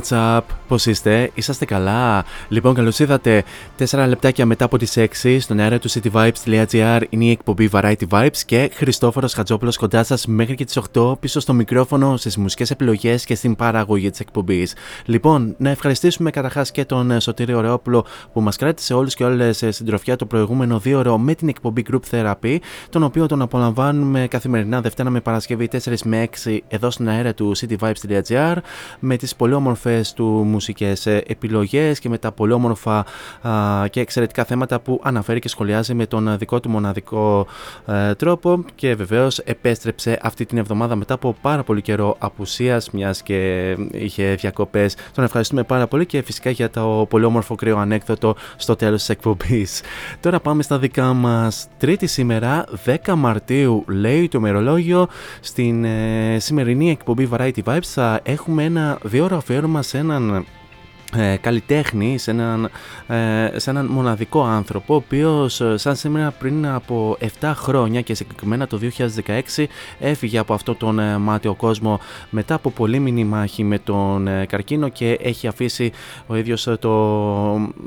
What's up? Πώς είστε; Είσαστε καλά; Λοιπόν, καλώς ήρθατε 4 λεπτάκια μετά από τις 6 στον αέρα του cityvibes.gr είναι η εκπομπή Variety Vibes και Χριστόφορος Χατζόπουλος κοντά σας μέχρι και τις 8 πίσω στο μικρόφωνο στις μουσικές επιλογές και στην παραγωγή της εκπομπής. Λοιπόν, να ευχαριστήσουμε καταρχάς και τον ε, Σωτήριο Ωραιόπουλο που μας κράτησε όλους και όλες ε, στην τροφιά το προηγούμενο δύο ώρο με την εκπομπή Group Therapy, τον οποίο τον απολαμβάνουμε καθημερινά Δευτέρα με Παρασκευή 4 με 6 εδώ στον αέρα του cityvibes.gr με τις πολύ όμορφες του μουσικές ε, επιλογές και με τα πολύ όμορφα α, και εξαιρετικά θέματα που αναφέρει και σχολιάζει με τον ε, δικό του μοναδικό ε, τρόπο και βεβαίως επέστρεψε αυτή την εβδομάδα μετά από πάρα πολύ καιρό απουσίας μιας και είχε διακοπές. Τον ευχαριστούμε πάρα πολύ και φυσικά για το πολύ όμορφο κρύο ανέκδοτο στο τέλος της εκπομπής. Τώρα πάμε στα δικά μας. Τρίτη σήμερα, 10 Μαρτίου, λέει το ημερολόγιο. Στην ε, σημερινή εκπομπή Variety Vibes θα έχουμε ένα δύο ώρο αφιέρωμα σε έναν ε, καλλιτέχνη, σε έναν, ε, σε έναν μοναδικό άνθρωπο, ο οποίος ε, σαν σήμερα πριν από 7 χρόνια και συγκεκριμένα το 2016 έφυγε από αυτό τον ε, μάτιο κόσμο μετά από πολύμηνη μάχη με τον ε, καρκίνο και έχει αφήσει ο ίδιος ε, το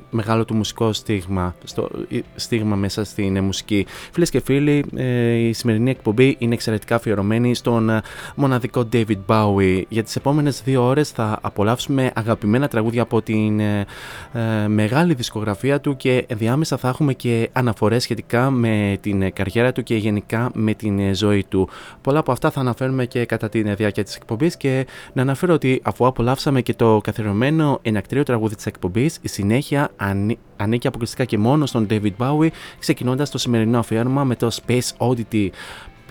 μεγάλο του μουσικό στίγμα, στο, ε, στίγμα μέσα στην ε, μουσική. Φίλες και φίλοι, ε, η σημερινή εκπομπή είναι εξαιρετικά αφιερωμένη στον ε, μοναδικό David Bowie. Για τις επόμενες δύο ώρες θα απολαύσουμε αγαπημένα τραγούδια από την ε, ε, μεγάλη δισκογραφία του και ενδιάμεσα θα έχουμε και αναφορές σχετικά με την ε, καριέρα του και γενικά με την ε, ζωή του. Πολλά από αυτά θα αναφέρουμε και κατά τη διάρκεια της εκπομπής και να αναφέρω ότι αφού απολαύσαμε και το καθιερωμένο ενακτήριο τραγούδι της εκπομπής, η συνέχεια ανή- ανήκει αποκλειστικά και μόνο στον David Bowie, ξεκινώντας το σημερινό αφιέρωμα με το Space Oddity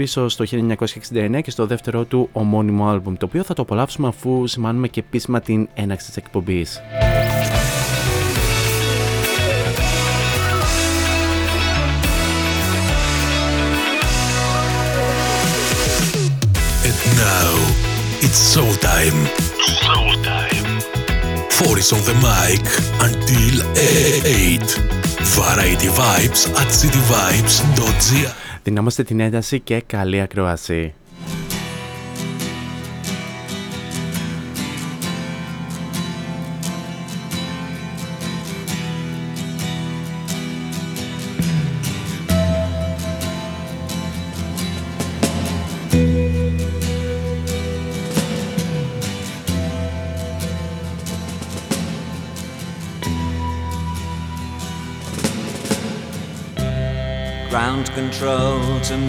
πίσω στο 1969 και στο δεύτερό του ομώνυμο άλμπουμ, το οποίο θα το απολαύσουμε αφού σημάνουμε και επίσημα την έναξη της εκπομπής. And now it's show time. Show time. Four is on the Vibes at cityvibes.gr Δυνάμωστε την ένταση και καλή ακρόαση.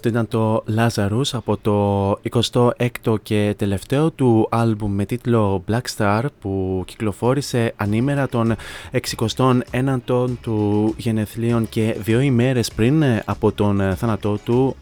Αυτό ήταν το Lazarus από το 26ο και τελευταίο του άλμπουμ με τίτλο Black Star που κυκλοφόρησε ανήμερα των 61 του γενεθλίων και δύο ημέρες πριν από τον θάνατό του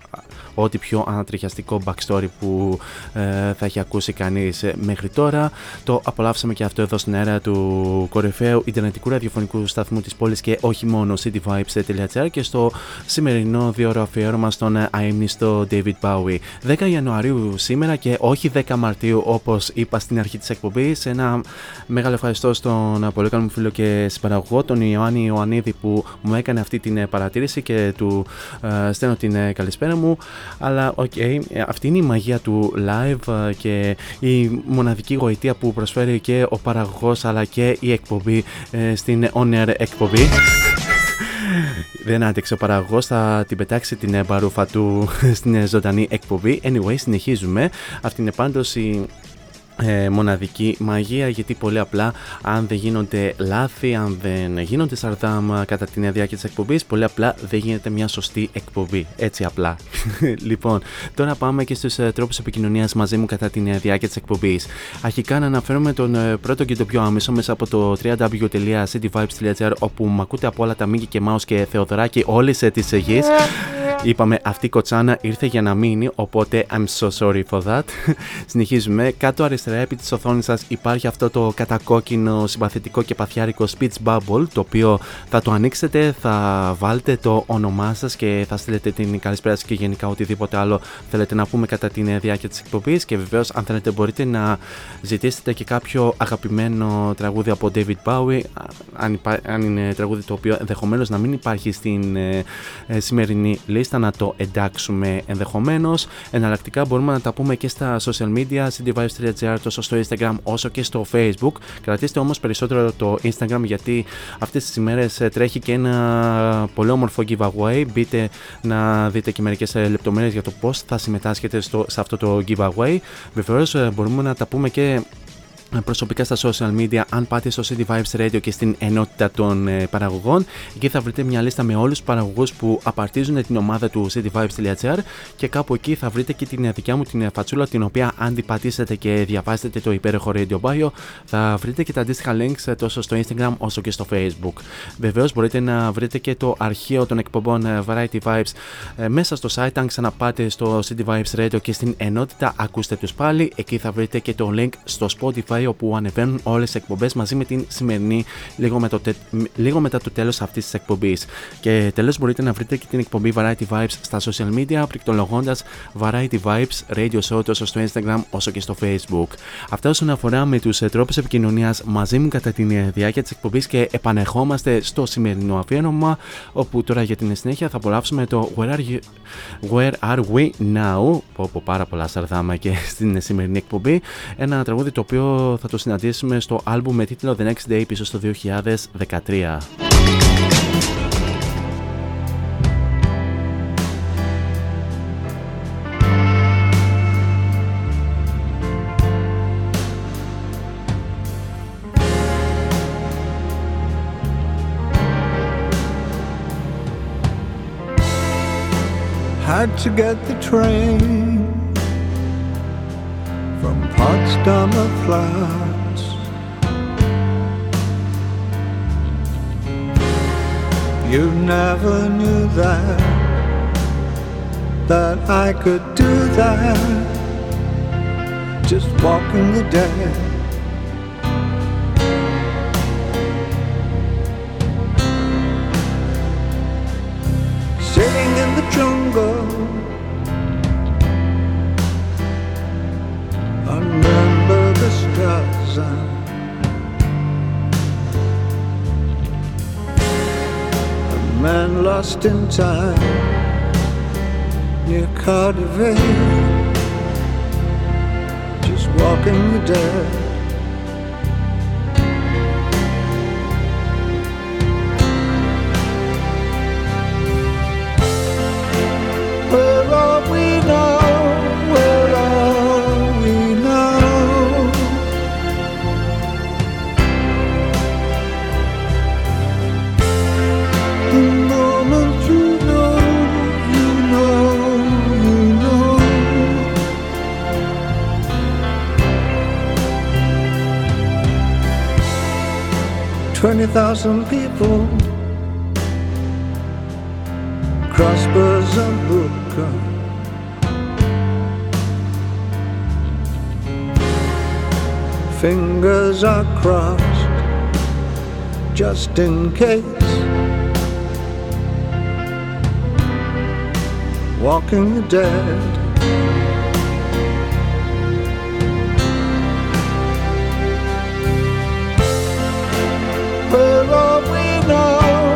ό,τι πιο ανατριχιαστικό backstory που ε, θα έχει ακούσει κανείς ε, μέχρι τώρα. Το απολαύσαμε και αυτό εδώ στην αέρα του κορυφαίου Ιντερνετικού ραδιοφωνικού σταθμού της πόλης και όχι μόνο cityvibes.gr και στο σημερινό δίωρο αφιέρωμα στον αείμνηστο David Bowie. 10 Ιανουαρίου σήμερα και όχι 10 Μαρτίου όπως είπα στην αρχή της εκπομπής. Ένα μεγάλο ευχαριστώ στον πολύ καλό μου φίλο και συμπαραγωγό τον Ιωάννη Ιωαννίδη που μου έκανε αυτή την παρατήρηση και του ε, στέλνω την καλησπέρα μου αλλά okay, αυτή είναι η μαγεία του live ε, και η μοναδική γοητεία που προσφέρει και ο παραγωγός αλλά και η εκπομπή ε, στην on air εκπομπή. Δεν άντεξε ο παραγωγός, θα την πετάξει την παρούφα του στην ζωντανή εκπομπή. Anyway, συνεχίζουμε. Αυτή είναι πάντως η ε, μοναδική μαγεία γιατί πολύ απλά αν δεν γίνονται λάθη, αν δεν γίνονται σαρδάμα κατά την διάρκεια της εκπομπής πολύ απλά δεν γίνεται μια σωστή εκπομπή, έτσι απλά λοιπόν, τώρα πάμε και στους ε, τρόπους επικοινωνίας μαζί μου κατά την ε, διάρκεια της εκπομπής αρχικά να αναφέρουμε τον ε, πρώτο και το πιο άμεσο μέσα από το www.cityvibes.gr όπου μου ακούτε από όλα τα Μίκη και Μάους και Θεοδωράκη όλες τις γης Είπαμε αυτή η κοτσάνα ήρθε για να μείνει, οπότε I'm so sorry for that. Συνεχίζουμε. Κάτω αριστερά επί της οθόνης σας υπάρχει αυτό το κατακόκκινο συμπαθητικό και παθιάρικο speech bubble, το οποίο θα το ανοίξετε, θα βάλετε το όνομά σας και θα στείλετε την καλησπέρα σα και γενικά οτιδήποτε άλλο θέλετε να πούμε κατά την διάρκεια της εκπομπής. Και βεβαίως, αν θέλετε, μπορείτε να ζητήσετε και κάποιο αγαπημένο τραγούδι από David Bowie, αν, αν είναι τραγούδι το οποίο ενδεχομένως να μην υπάρχει στην ε, ε, σημερινή λίστα να το εντάξουμε ενδεχομένως. Εναλλακτικά μπορούμε να τα πούμε και στα social media, cdvibes.gr, τόσο στο Instagram όσο και στο Facebook. Κρατήστε όμως περισσότερο το Instagram γιατί αυτές τις ημέρες ε, τρέχει και ένα πολύ όμορφο giveaway. Μπείτε να δείτε και μερικές ε, λεπτομέρειες για το πώς θα συμμετάσχετε στο, σε αυτό το giveaway. Βεβαίως ε, μπορούμε να τα πούμε και προσωπικά στα social media αν πάτε στο City Vibes Radio και στην ενότητα των ε, παραγωγών εκεί θα βρείτε μια λίστα με όλους τους παραγωγούς που απαρτίζουν την ομάδα του cityvibes.gr και κάπου εκεί θα βρείτε και την δικιά μου την φατσούλα την οποία αν την πατήσετε και διαβάσετε το υπέροχο Radio Bio θα βρείτε και τα αντίστοιχα links ε, τόσο στο Instagram όσο και στο Facebook. Βεβαίως μπορείτε να βρείτε και το αρχείο των εκπομπών ε, Variety Vibes μέσα στο site αν ξαναπάτε στο City Vibes Radio και στην ενότητα ακούστε τους πάλι εκεί θα βρείτε και το link στο Spotify όπου ανεβαίνουν όλες τις εκπομπές μαζί με την σημερινή λίγο, με το λίγο μετά το τέλος αυτής της εκπομπής. Και τέλος μπορείτε να βρείτε και την εκπομπή Variety Vibes στα social media πληκτρολογώντας Variety Vibes Radio Show τόσο στο Instagram όσο και στο Facebook. Αυτά όσον αφορά με τους ε, τρόπους επικοινωνίας μαζί μου κατά τη ε, διάρκεια της εκπομπής και επανεχόμαστε στο σημερινό αφιέρωμα όπου τώρα για την συνέχεια θα απολαύσουμε το Where Are, you... Where are We Now; Που από πάρα πολλά σαρδάμα και στην σημερινή εκπομπή ένα τραγούδι το οποίο θα το συναντήσουμε στο άλμπουμ με τίτλο The Next Day πίσω στο 2013. Had to get the train from Potsdamer Platz. You never knew that, that I could do that, just walking the dead. Sitting in the jungle Remember the stars A man lost in time Near Cardiff. Just walking the dead Where are we 20,000 people. Crossbars and Fingers are crossed just in case. Walking the dead. road we know.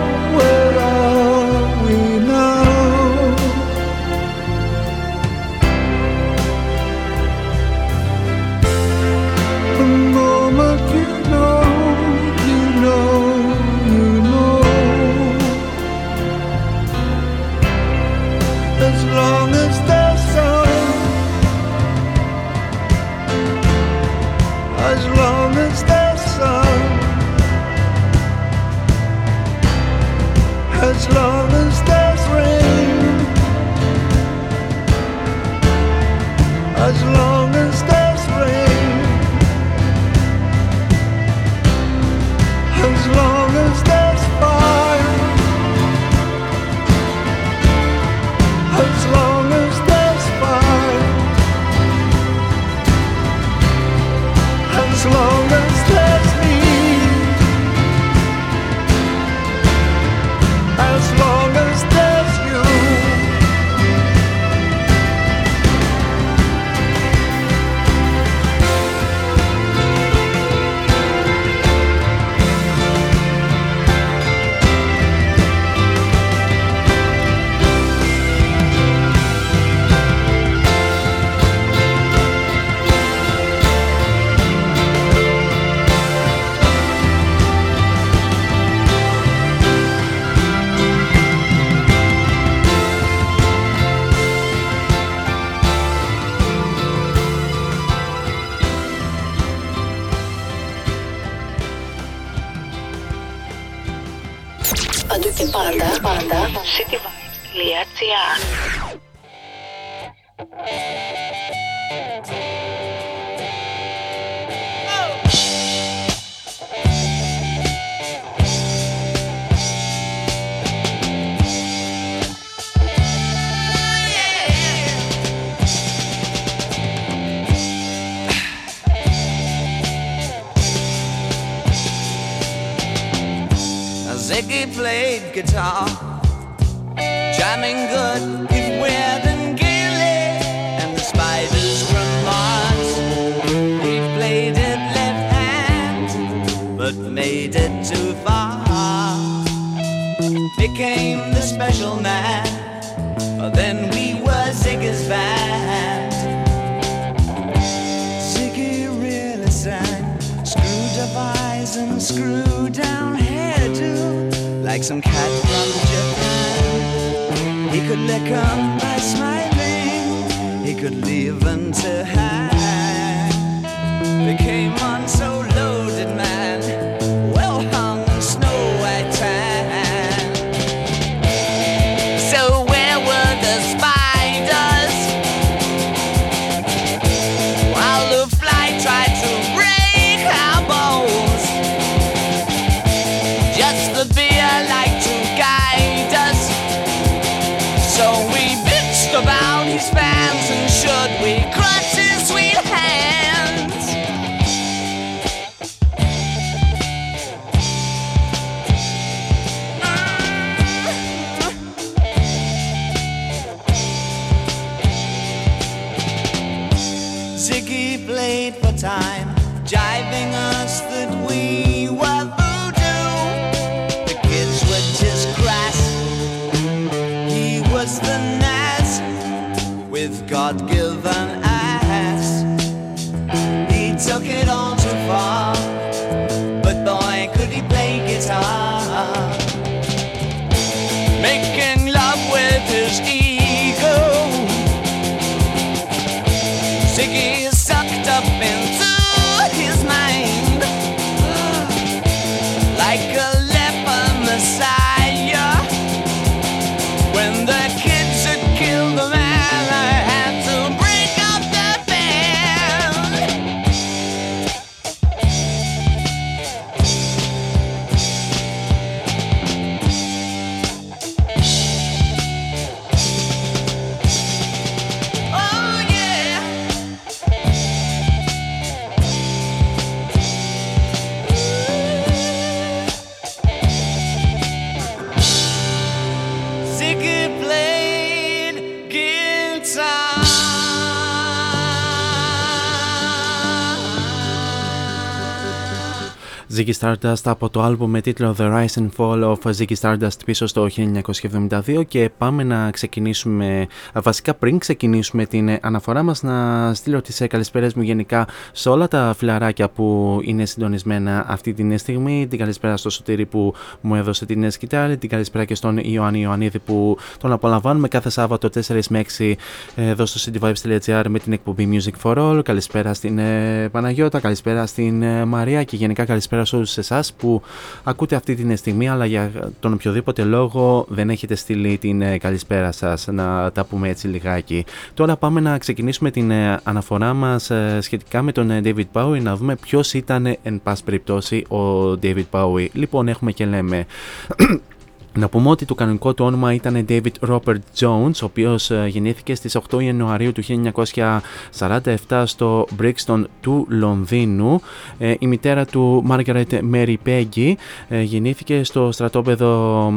Ziggy Stardust από το άλμπου με τίτλο The Rise and Fall of Ziggy Stardust πίσω στο 1972 και πάμε να ξεκινήσουμε, βασικά πριν ξεκινήσουμε την αναφορά μας να στείλω τις καλησπέρες μου γενικά σε όλα τα φιλαράκια που είναι συντονισμένα αυτή την στιγμή, την καλησπέρα στο Σωτήρι που μου έδωσε την σκητάλη, την καλησπέρα και στον Ιωάννη Ιωαννίδη που τον απολαμβάνουμε κάθε Σάββατο 4 με 6 εδώ στο cityvibes.gr με την εκπομπή Music for All, καλησπέρα στην ε, Παναγιώτα, καλησπέρα στην ε, Μαρία και γενικά καλησπέρα καλησπέρα σε εσάς που ακούτε αυτή την στιγμή, αλλά για τον οποιοδήποτε λόγο δεν έχετε στείλει την ε, καλησπέρα σας. Να τα πούμε έτσι λιγάκι. Τώρα πάμε να ξεκινήσουμε την ε, αναφορά μας ε, σχετικά με τον David Bowie, να δούμε ποιος ήταν εν πάση περιπτώσει ο David Bowie. Λοιπόν, έχουμε και λέμε. Να πούμε ότι το κανονικό του όνομα ήταν David Robert Jones, ο οποίος ε, γεννήθηκε στις 8 Ιανουαρίου του 1947 στο Brixton του Λονδίνου. Ε, η μητέρα του Margaret Mary Peggy ε, γεννήθηκε στο στρατόπεδο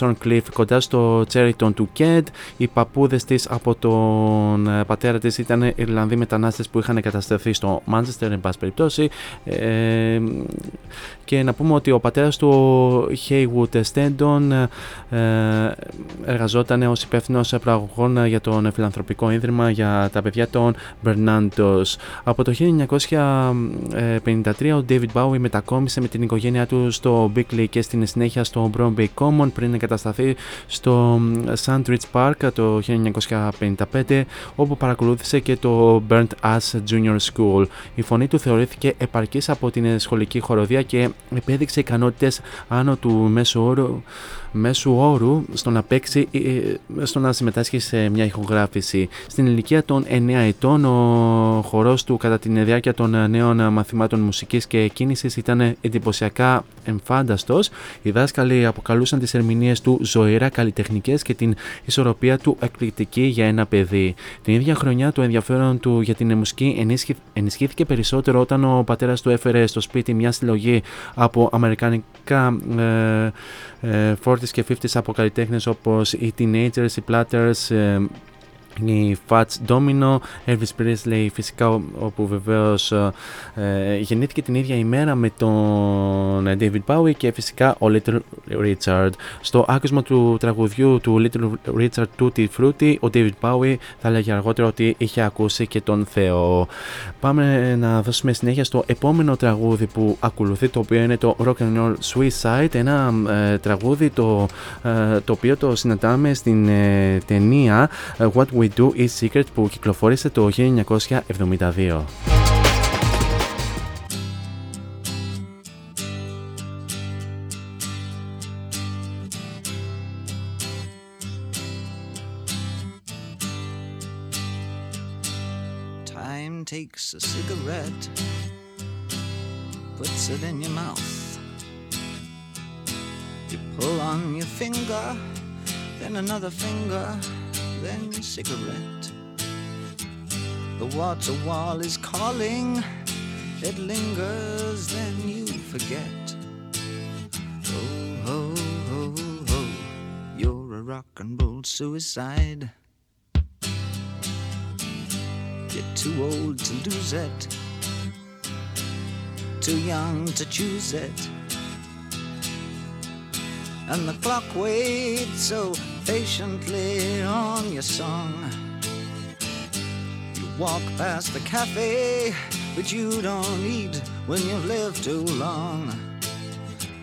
Cliff κοντά στο Cheriton του Kent. Οι παππούδες της από τον πατέρα της ήταν Ιρλανδοί μετανάστες που είχαν εγκατασταθεί στο Manchester, εν πάση περιπτώσει. Και να πούμε ότι ο πατέρας του Haywood Στέντον ε, εργαζόταν ως υπεύθυνος προαγωγών για τον Φιλανθρωπικό Ίδρυμα για τα παιδιά των Μπερνάντος. Από το 1953 ο David Bowie μετακόμισε με την οικογένειά του στο Bickley και στην συνέχεια στο Bromby Common πριν εγκατασταθεί στο Sandridge Park το 1955 όπου παρακολούθησε και το Burnt Ass Junior School. Η φωνή του θεωρήθηκε επαρκής από την σχολική χοροδία και επέδειξε ικανότητες άνω του μέσου όρου μέσου όρου στο να παίξει, ε, ε, στο να συμμετάσχει σε μια ηχογράφηση. Στην ηλικία των 9 ετών ο χορός του κατά τη διάρκεια των νέων μαθημάτων μουσικής και κίνησης ήταν εντυπωσιακά εμφάνταστος. Οι δάσκαλοι αποκαλούσαν τις ερμηνείες του ζωηρά καλλιτεχνικές και την ισορροπία του εκπληκτική για ένα παιδί. Την ίδια χρονιά το ενδιαφέρον του για την μουσική ενισχύθηκε περισσότερο όταν ο πατέρας του έφερε στο σπίτι μια συλλογή από αμερικανικά ε, ε, 40s και 50s από καλλιτέχνες όπως οι Teenagers, οι Platters, ε, η Fats Domino, Elvis Presley φυσικά όπου βεβαίως ε, γεννήθηκε την ίδια ημέρα με τον David Bowie και φυσικά ο Little Richard. Στο άκουσμα του τραγουδιού του Little Richard Tutti Frutti ο David Bowie θα λέγει αργότερα ότι είχε ακούσει και τον Θεό. Πάμε να δώσουμε συνέχεια στο επόμενο τραγούδι που ακολουθεί το οποίο είναι το Rock and Roll Suicide ένα ε, τραγούδι το, ε, το οποίο το συναντάμε στην ε, ταινία What We We Do Is Secret που κυκλοφόρησε το 1972. Time takes a cigarette, puts it in your mouth. You pull on your finger, then another finger then cigarette. The water wall is calling, it lingers, then you forget. Oh, ho, ho, ho, you're a rock and roll suicide. You're too old to lose it, too young to choose it. And the clock waits so patiently on your song. You walk past the cafe, but you don't eat when you've lived too long.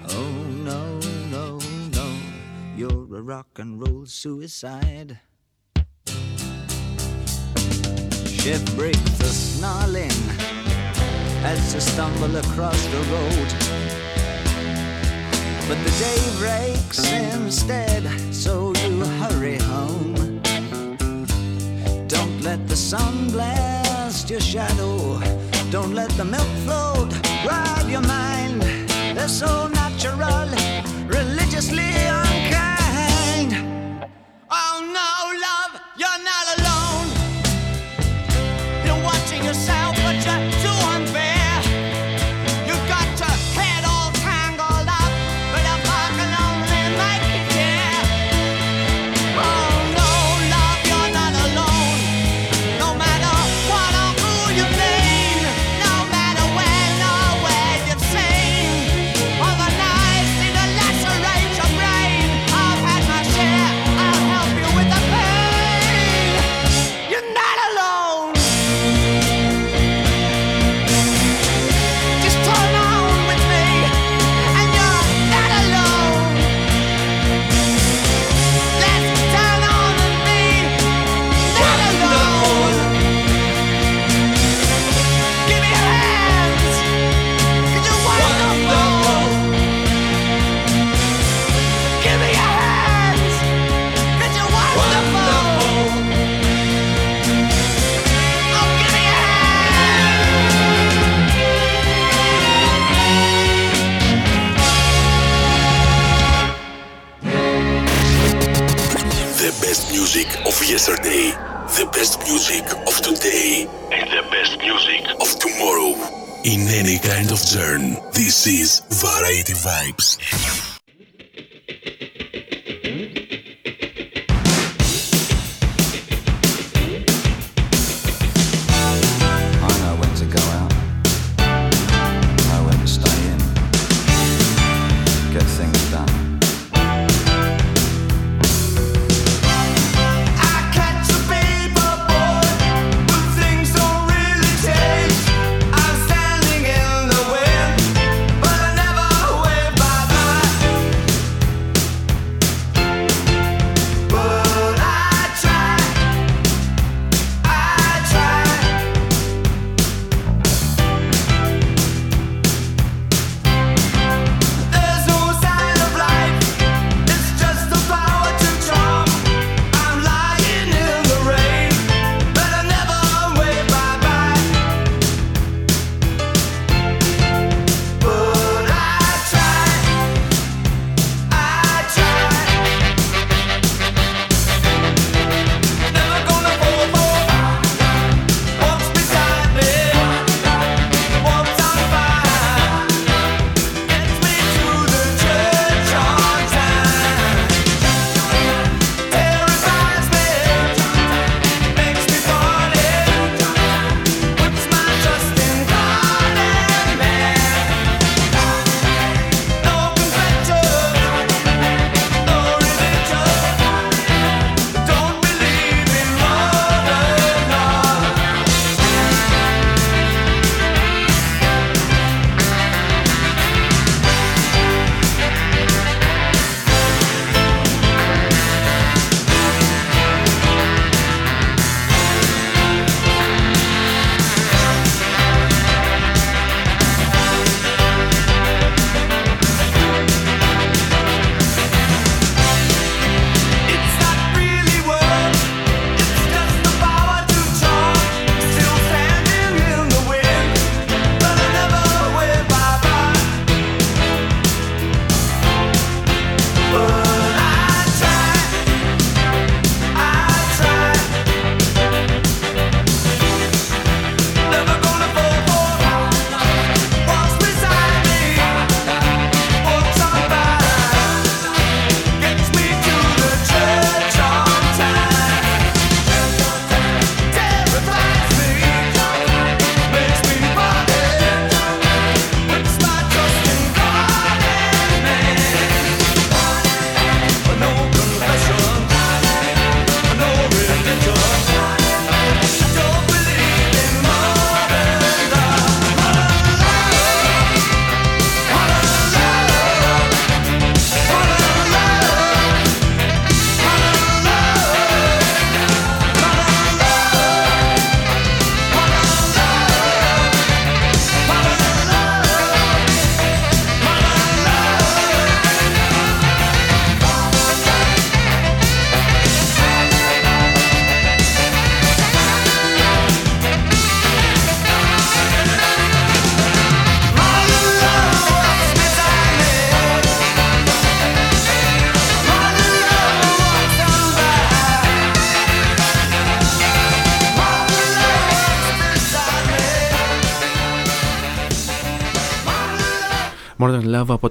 Oh no, no, no, you're a rock and roll suicide. Ship breaks the snarling as you stumble across the road. But the day breaks instead, so you hurry home. Don't let the sun blast your shadow. Don't let the milk float rob your mind. They're so natural, religiously yesterday, the best music of today, and the best music of tomorrow. In any kind of journey, this is Variety Vibes.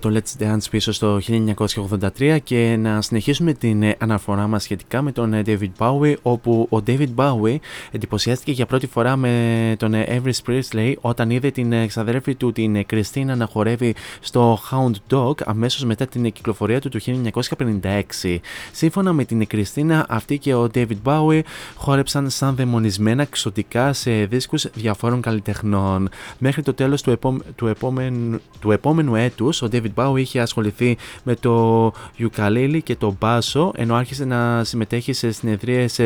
Το Let's Dance πίσω στο 1983 και να συνεχίσουμε την ε, αναφορά μας σχετικά με τον ε, David Bowie όπου ο David Bowie εντυπωσιάστηκε για πρώτη φορά με τον ε, Elvis Presley όταν είδε την εξαδέρφη του την Κριστίνα να χορεύει στο Hound Dog αμέσως μετά την κυκλοφορία του του 1956. Σύμφωνα με την Κριστίνα αυτή και ο David Bowie χόρεψαν σαν δαιμονισμένα ξωτικά σε δίσκους διαφόρων καλλιτεχνών. Μέχρι το τέλος του, επόμε... του, επόμενου... του επόμενου έτους ο David Bowie είχε ασχοληθεί με το ukulele και το μπάσο ενώ άρχισε να συμμετέχει σε συνεδρίες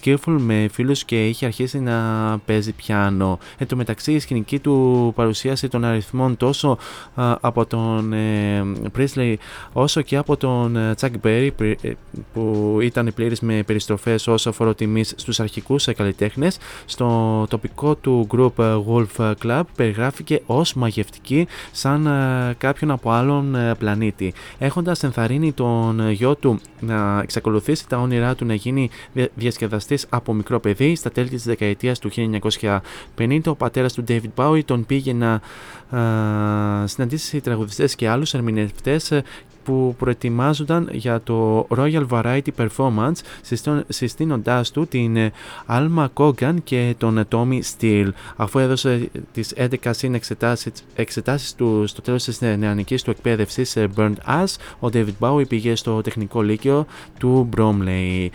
skillful με φίλους και είχε αρχίσει να παίζει πιάνο. Εν τω μεταξύ η σκηνική του παρουσίαση των αριθμών τόσο από τον ε, Presley όσο και από τον ε, Chuck Berry ε, που ήταν πλήρης με περιστροφές όσο αφορά τιμής στους αρχικούς καλλιτέχνες στο τοπικό του group Wolf Club περιγράφηκε ως μαγευτική σαν κάποιον από άλλον πλανήτη. Έχοντας ενθαρρύνει τον γιο του να εξακολουθήσει τα όνειρά του να γίνει διασκεδαστής από μικρό παιδί, στα τέλη της δεκαετίας του 1950 ο πατέρας του David Bowie τον πήγε να συναντήσει τραγουδιστές και άλλους ερμηνευτές που προετοιμάζονταν για το Royal Variety Performance συστήνοντάς του την Alma Kogan και τον Tommy Steele. Αφού έδωσε τις 11 συν εξετάσεις, του στο τέλος της νεανικής του εκπαίδευσης Burnt Ass, ο David Bowie πήγε στο τεχνικό λύκειο του Bromley.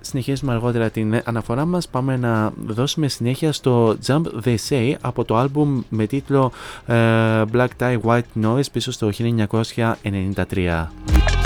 Συνεχίζουμε αργότερα την αναφορά μας, πάμε να δώσουμε συνέχεια στο Jump They Say από το άλμπουμ με τίτλο Black Tie White Noise πίσω στο 1993. 말이야.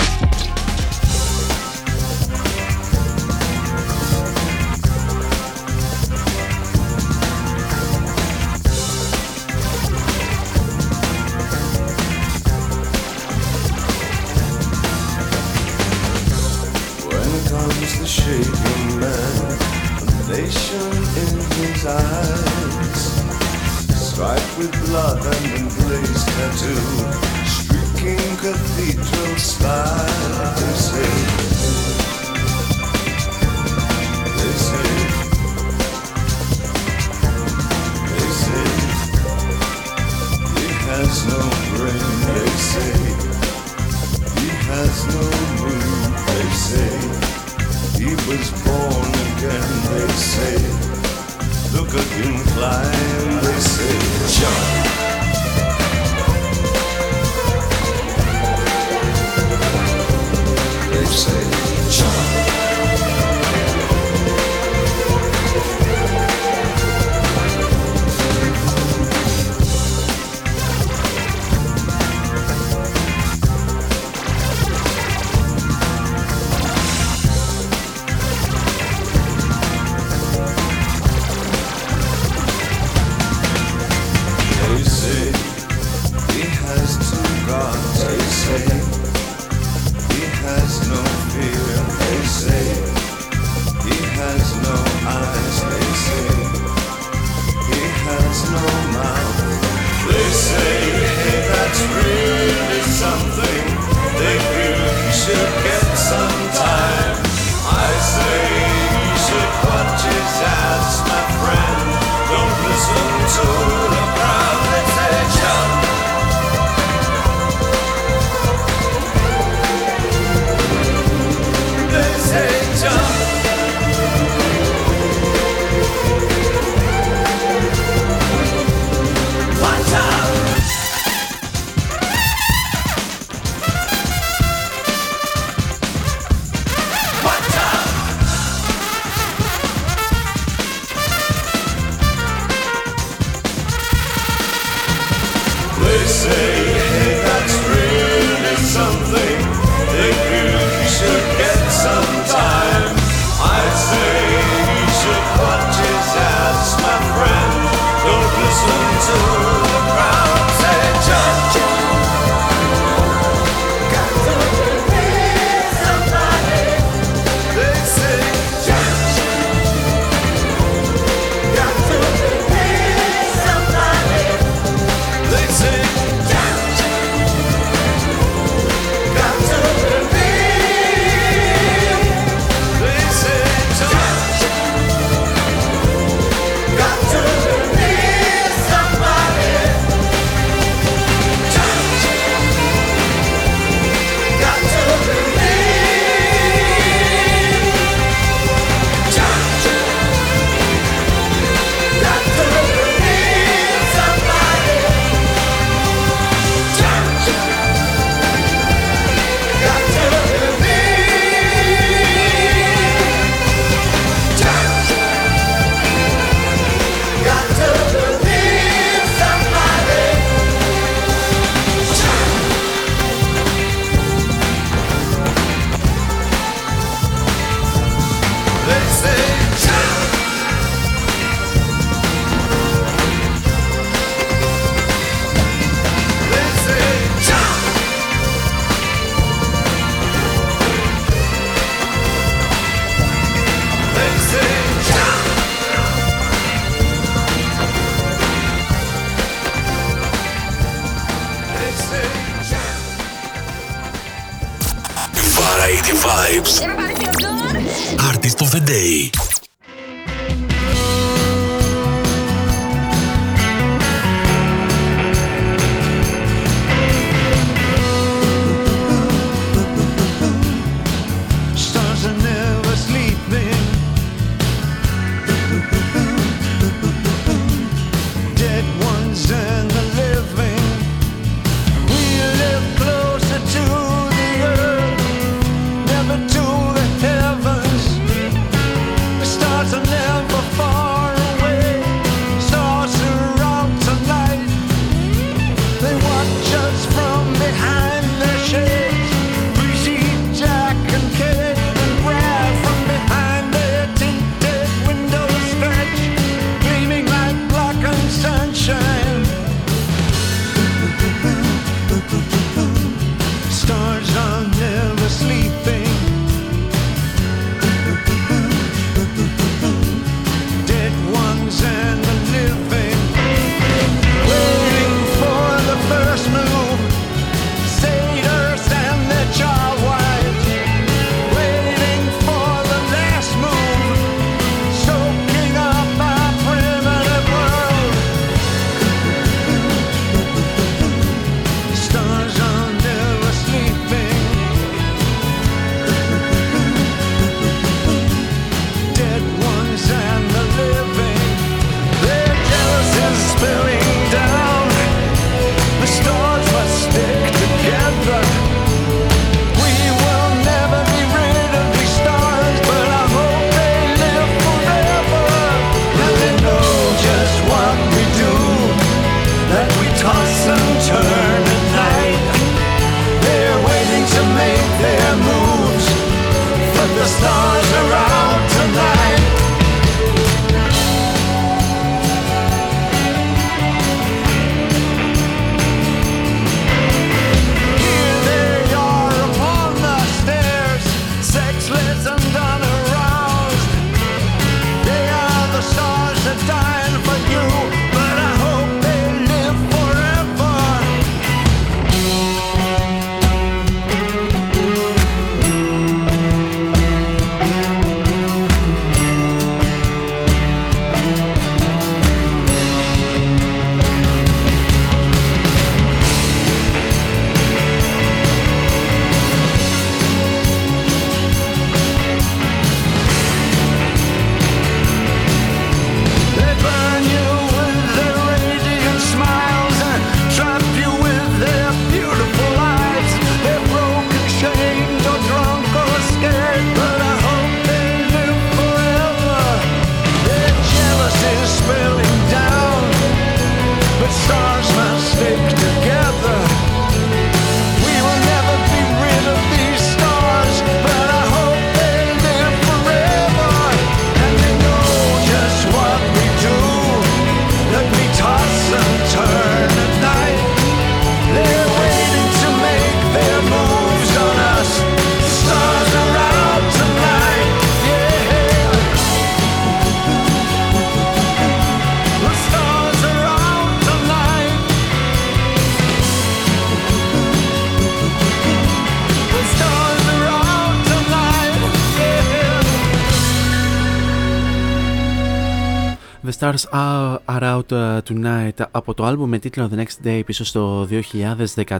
Tonight από το άλμπου με τίτλο The Next Day πίσω στο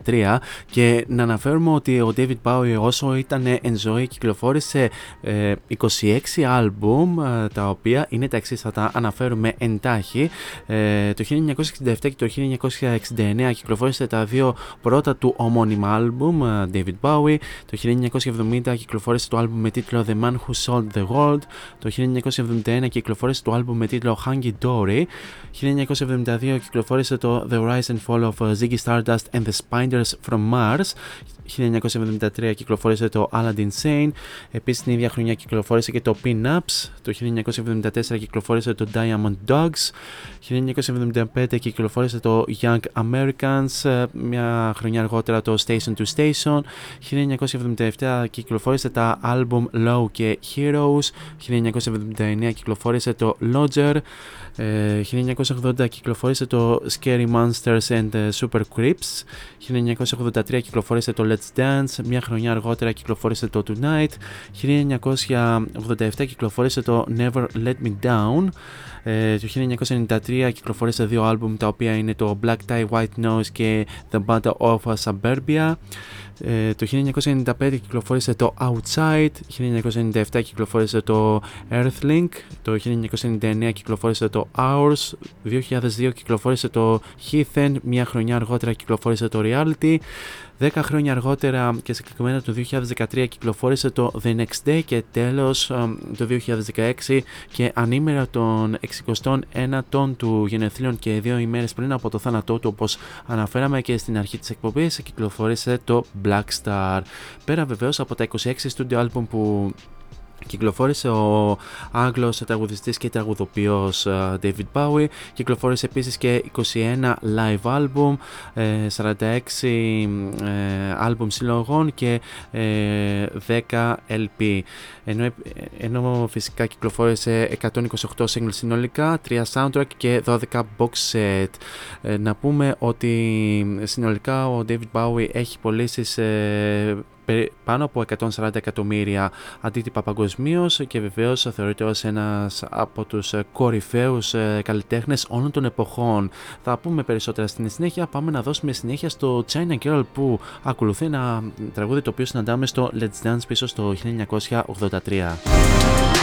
2013 και να αναφέρουμε ότι ο David Bowie όσο ήταν εν ζωή κυκλοφόρησε 26 ε, άλμπουμ ε, τα οποία είναι τα εξής θα τα αναφέρουμε εντάχει. Ε, το 1967 και το 1969 κυκλοφόρησε τα δύο πρώτα του ομώνυμα άλμπουμ David Bowie. Το 1970 κυκλοφόρησε το άλμπουμ με τίτλο The Man Who Sold The World. Το 1971 κυκλοφόρησε το άλμπουμ με τίτλο Hanky Dory. 1972 κυκλοφόρησε το The Rise and Fall of Ziggy Stardust and the Spiders from Mars. 1973 κυκλοφόρησε το Aladdin Sane. Επίσης την ίδια χρονιά κυκλοφόρησε και το Pin-Ups. Το 1974 κυκλοφόρησε το Diamond Dogs. 1975 κυκλοφόρησε το Young Americans. Μια χρονιά αργότερα το Station to Station. 1977 κυκλοφόρησε τα album Low και Heroes. 1979 κυκλοφόρησε το Lodger. 1980 κυκλοφόρησε το Scary Monsters and Super Creeps. 1983 κυκλοφόρησε το Let's Dance. Μια χρονιά αργότερα κυκλοφόρησε το Tonight. 1987 κυκλοφόρησε το Never Let Me Down. Ε, το 1993 κυκλοφόρησε δύο άλμπουμ τα οποία είναι το Black Tie White Nose και The Band of Suburbia. Ε, το 1995 κυκλοφόρησε το Outside, 1997 κυκλοφόρησε το Earthlink, το 1999 κυκλοφόρησε το Hours, 2002 κυκλοφόρησε το Heathen, μια χρονιά αργότερα κυκλοφόρησε το Reality, 10 χρόνια αργότερα και συγκεκριμένα το 2013 κυκλοφόρησε το The Next Day και τέλος το 2016 και ανήμερα των 69 του γενεθλίων και δύο ημέρες πριν από το θάνατό του όπως αναφέραμε και στην αρχή της εκπομπής κυκλοφόρησε το Black Star. Πέρα βεβαίως από τα 26 studio album που Κυκλοφόρησε ο Άγγλος τραγουδιστής και τραγουδοποιός ε, David Bowie. Κυκλοφόρησε επίσης και 21 live album, 46 ε, ε, album συλλογών και 10 LP. Ενώ, ενώ φυσικά κυκλοφόρησε 128 singles συνολικά, 3 soundtrack και 12 box set. Να πούμε ότι συνολικά ο David Bowie έχει πωλήσει πάνω από 140 εκατομμύρια αντίτυπα παγκοσμίως και βεβαίως θεωρείται ως ένας από τους κορυφαίους ε, καλλιτέχνες όλων των εποχών. Θα πούμε περισσότερα στην συνέχεια. Πάμε να δώσουμε συνέχεια στο China Girl που ακολουθεί ένα τραγούδι το οποίο συναντάμε στο Let's Dance πίσω στο 1983.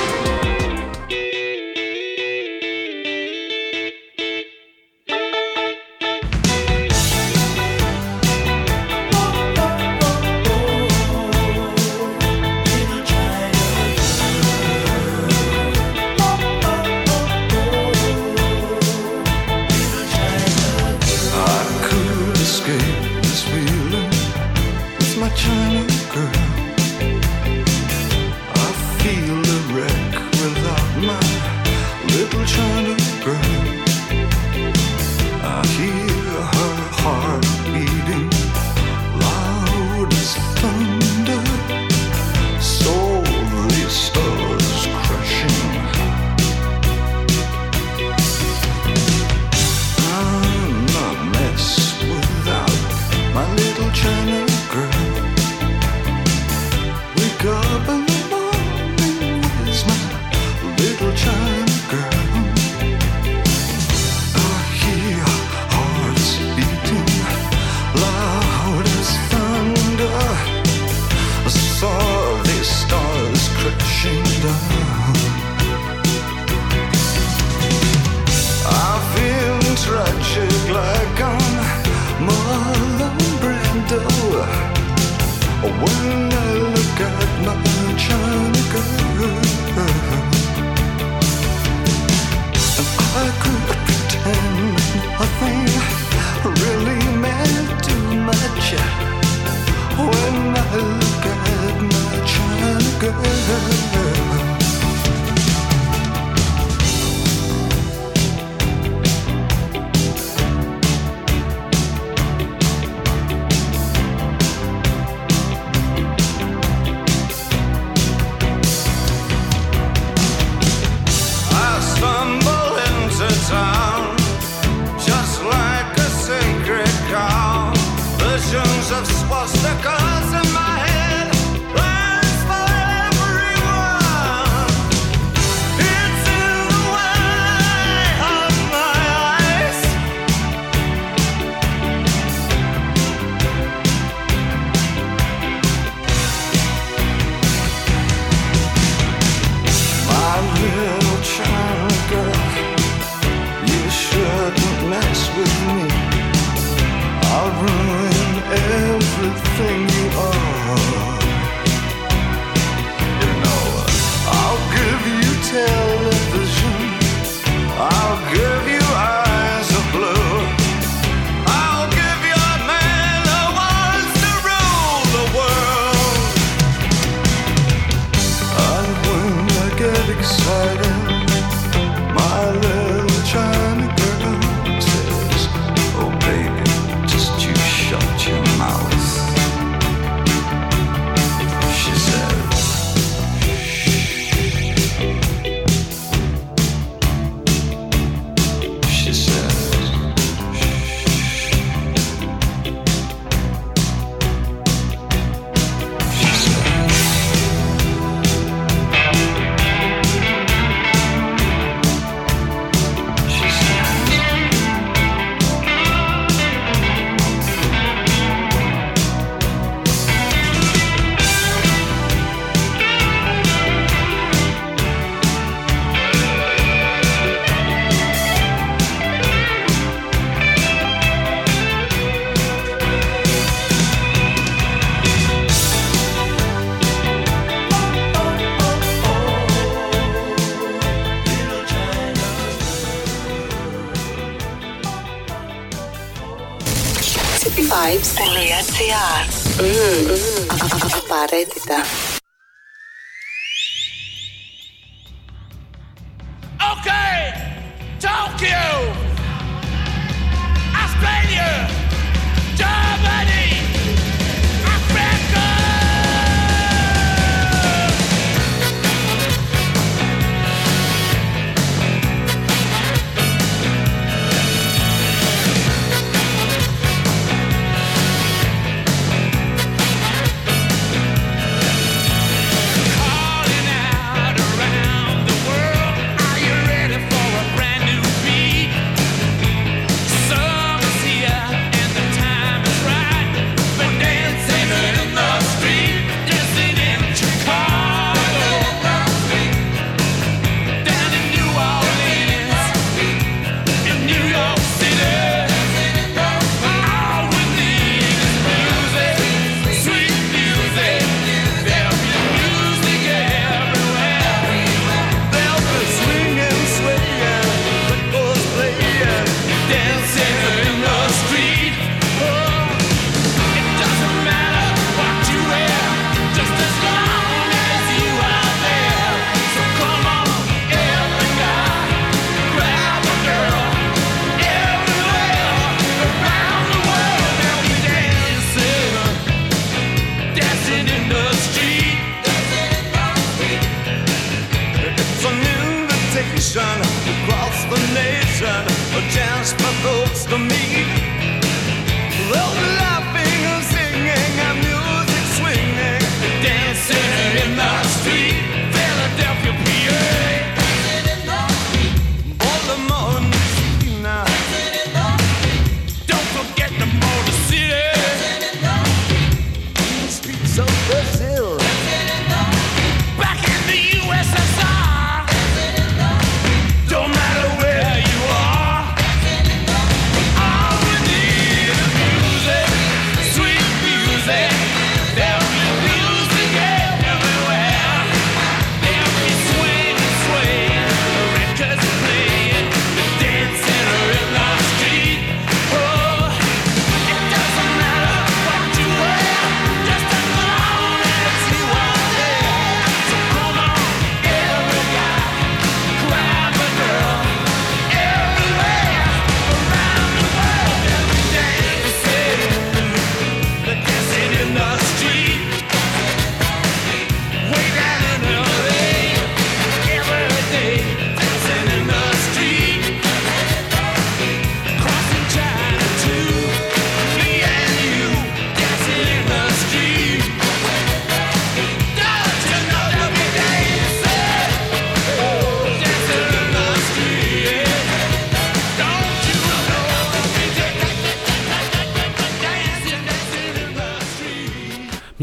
Авито.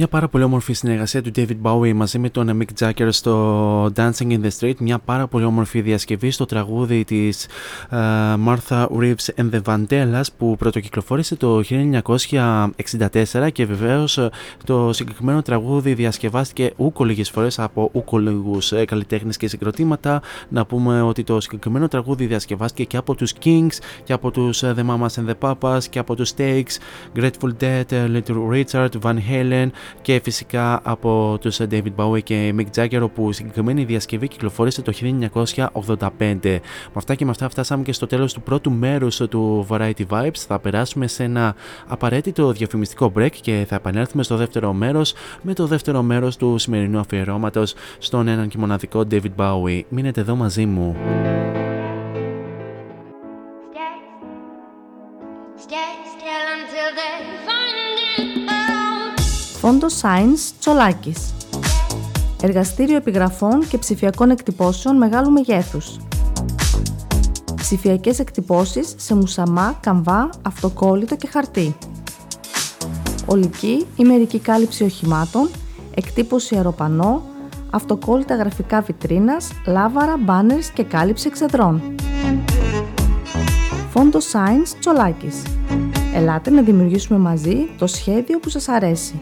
Μια πάρα πολύ όμορφη συνεργασία του David Bowie μαζί με τον Mick Jagger στο Dancing in the Street. Μια πάρα πολύ όμορφη διασκευή στο τραγούδι της ε, Martha Reeves and the Vandellas που πρωτοκυκλοφόρησε το 1964 και βεβαίως ε, το συγκεκριμένο τραγούδι διασκευάστηκε ούκο λίγες φορές από ούκο λίγους ε, καλλιτέχνες και συγκροτήματα. Να πούμε ότι το συγκεκριμένο τραγούδι διασκευάστηκε και από τους Kings και από τους ε, The Mamas and the Papas και από τους Stakes, Grateful Dead, ε, Little Richard, Van Halen και φυσικά από τους ε, David Bowie και Mick Jagger όπου η συγκεκριμένη διασκευή κυκλοφόρησε το 1985. Με αυτά και με αυτά φτάσαμε και στο τέλος του πρώτου μέρους του Variety Vibes. Θα περάσουμε σε ένα απαραίτητο διαφημιστικό break και θα επανέλθουμε στο δεύτερο μέρος με το δεύτερο μέρος του σημερινού αφιερώματος στον έναν και μοναδικό David Bowie. Μείνετε εδώ μαζί μου. Stay still Φόντο Science Τσολάκης. Εργαστήριο επιγραφών και ψηφιακών εκτυπώσεων μεγάλου μεγέθους. Ψηφιακές εκτυπώσεις σε μουσαμά, καμβά, αυτοκόλλητο και χαρτί. Ολική ή μερική κάλυψη οχημάτων, εκτύπωση αεροπανό, αυτοκόλλητα γραφικά βιτρίνας, λάβαρα, μπάνερς και κάλυψη εξεδρών. Φόντο Science Τσολάκης. Ελάτε να δημιουργήσουμε μαζί το σχέδιο που σας αρέσει.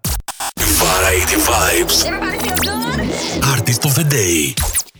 Variety Vibes. Artist of the day.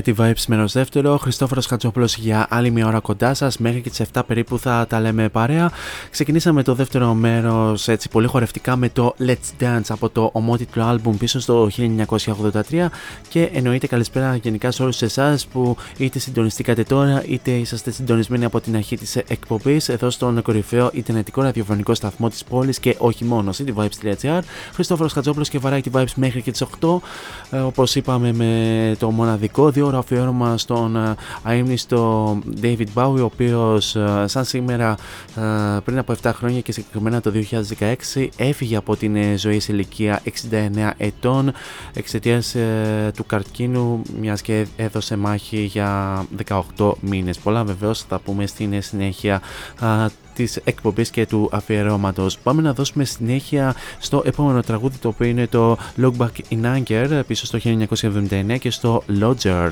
Variety Vibes μέρο δεύτερο. Χριστόφορος Χατζόπουλο για άλλη μια ώρα κοντά σας. Μέχρι και τις 7 περίπου θα τα λέμε παρέα. Ξεκινήσαμε το δεύτερο μέρος έτσι πολύ χορευτικά με το Let's Dance από το ομότιτλο άλμπουμ πίσω στο 1983. Και εννοείται καλησπέρα γενικά σε όλους εσάς που είτε συντονιστήκατε τώρα είτε είσαστε συντονισμένοι από την αρχή της εκπομπής εδώ στον κορυφαίο ιντερνετικό ραδιοφωνικό σταθμό της πόλης και όχι μόνο, cityvibes.gr. Χριστόφορος Χατζόπουλο και Variety Vibes μέχρι και τις 8. Όπως είπαμε με το μοναδικό δύο ώρο αφιέρωμα στον ε, αείμνηστο David Bowie, ο οποίος σαν σήμερα πριν από 7 χρόνια και συγκεκριμένα το 2016 έφυγε από την ζωή σε ηλικία 69 ετών εξαιτίας του καρκίνου, μιας και έδωσε μάχη για 18 μήνες. Πολλά βεβαίως θα πούμε στην συνέχεια της εκπομπής και του αφιερώματος. Πάμε να δώσουμε συνέχεια στο επόμενο τραγούδι το οποίο είναι το Logback in Anger πίσω στο 1979 και στο Lodger.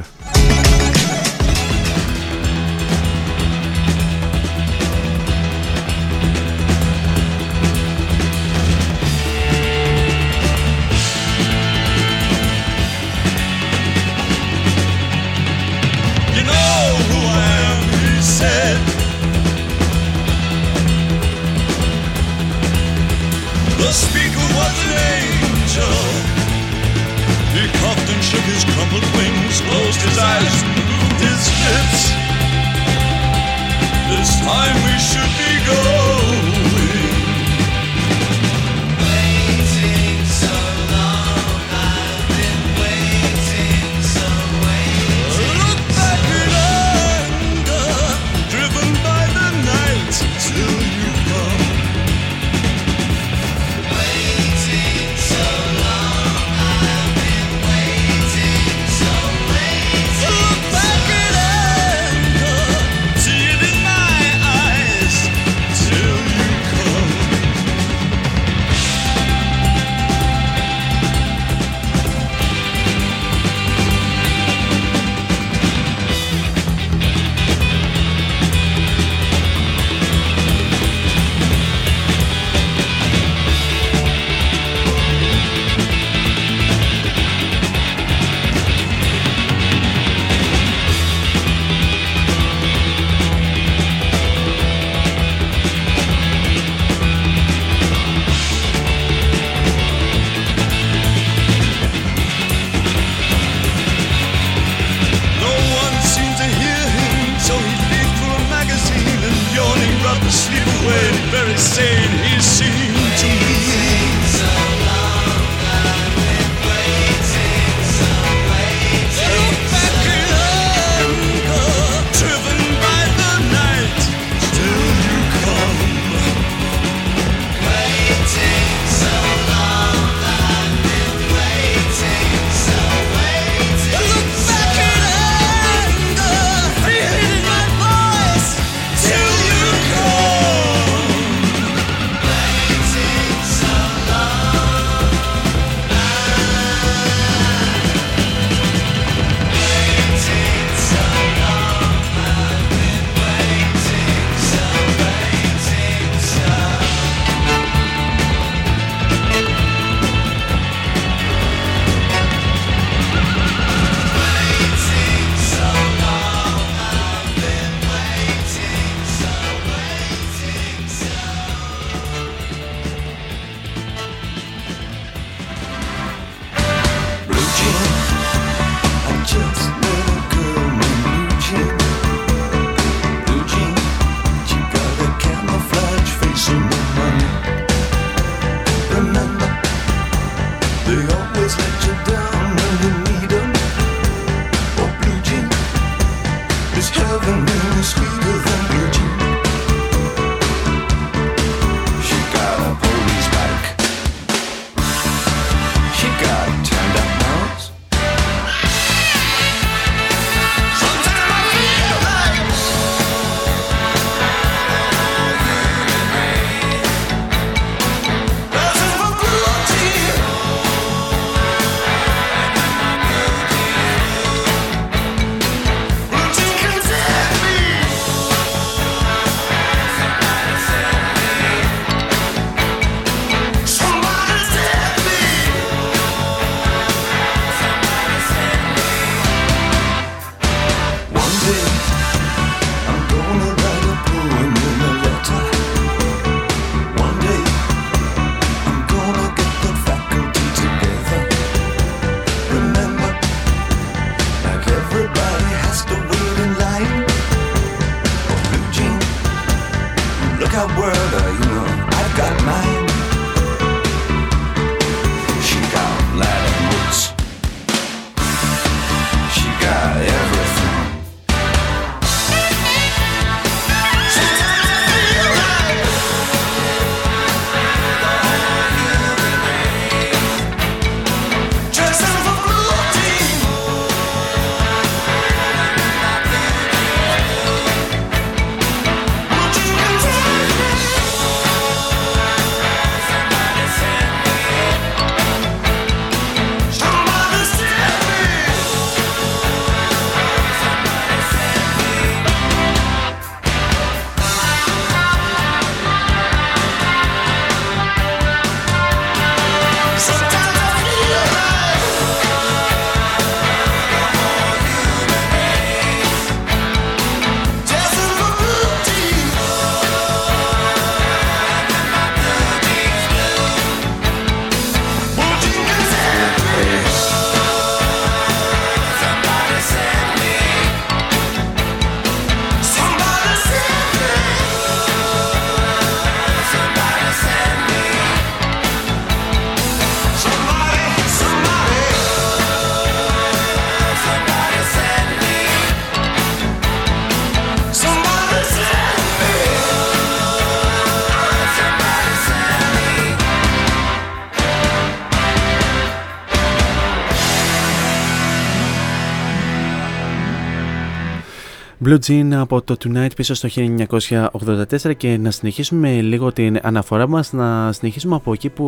Blue Jean από το Tonight πίσω στο 1984 και να συνεχίσουμε λίγο την αναφορά μας να συνεχίσουμε από εκεί που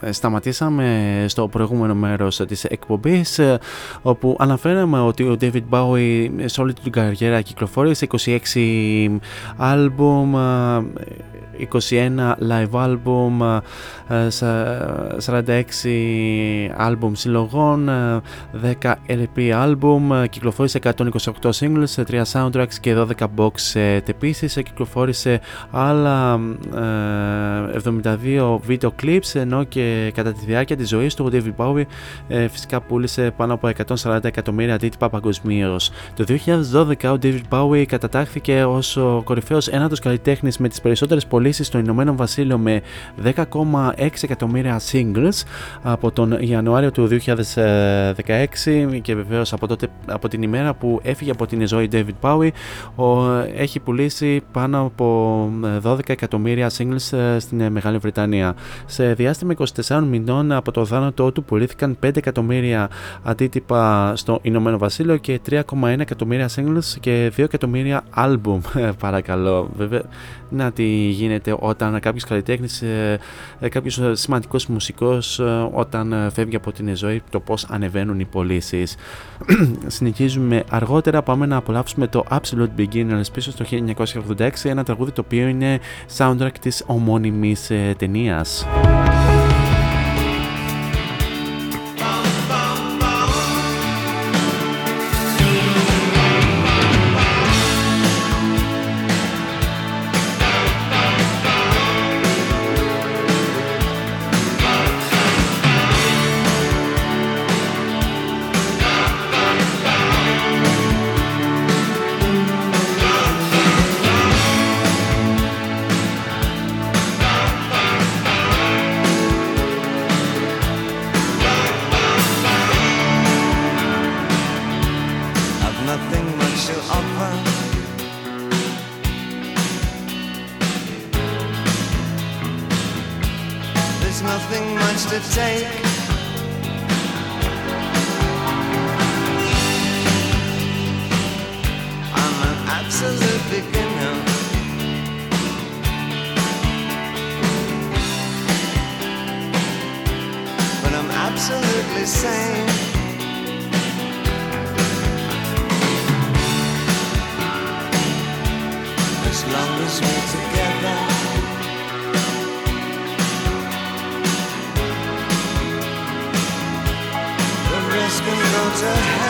ε, σταματήσαμε στο προηγούμενο μέρος της εκπομπής ε, όπου αναφέραμε ότι ο David Bowie σε όλη την καριέρα κυκλοφόρησε 26 άλμπουμ 21 live album, 46 album συλλογών, 10 LP album, κυκλοφόρησε 128 singles, 3 soundtracks και 12 box set. Επίσης κυκλοφόρησε άλλα 72 video clips ενώ και κατά τη διάρκεια της ζωής του ο David Bowie φυσικά πούλησε πάνω από 140 εκατομμύρια αντίτυπα παγκοσμίως. Το 2012 ο David Bowie κατατάχθηκε ως ο κορυφαίος ένατος καλλιτέχνης με τις περισσότερες πωλήσει στο Ηνωμένο Βασίλειο με 10,6 εκατομμύρια singles από τον Ιανουάριο του 2016 και βεβαίως από, τότε, από την ημέρα που έφυγε από την ζωή David Bowie ο, έχει πουλήσει πάνω από 12 εκατομμύρια singles ε, στην Μεγάλη Βρετανία. Σε διάστημα 24 μηνών από το θάνατό του πουλήθηκαν 5 εκατομμύρια αντίτυπα στο Ηνωμένο Βασίλειο και 3,1 εκατομμύρια singles και 2 εκατομμύρια album παρακαλώ. Βέβαια να τι γίνεται όταν κάποιος καλλιτέχνης, ε, ε, κάποιος σημαντικός μουσικός ε, όταν φεύγει από την ζωή, το πώς ανεβαίνουν οι πωλήσεις. Συνεχίζουμε αργότερα, πάμε να απολαύσουμε το Absolute Beginners πίσω στο 1986, ένα τραγούδι το οποίο είναι soundtrack της ομώνυμης ταινίας. Nothing much to take. I'm an absolute beginner. But I'm absolutely sane. as long as we're together. to have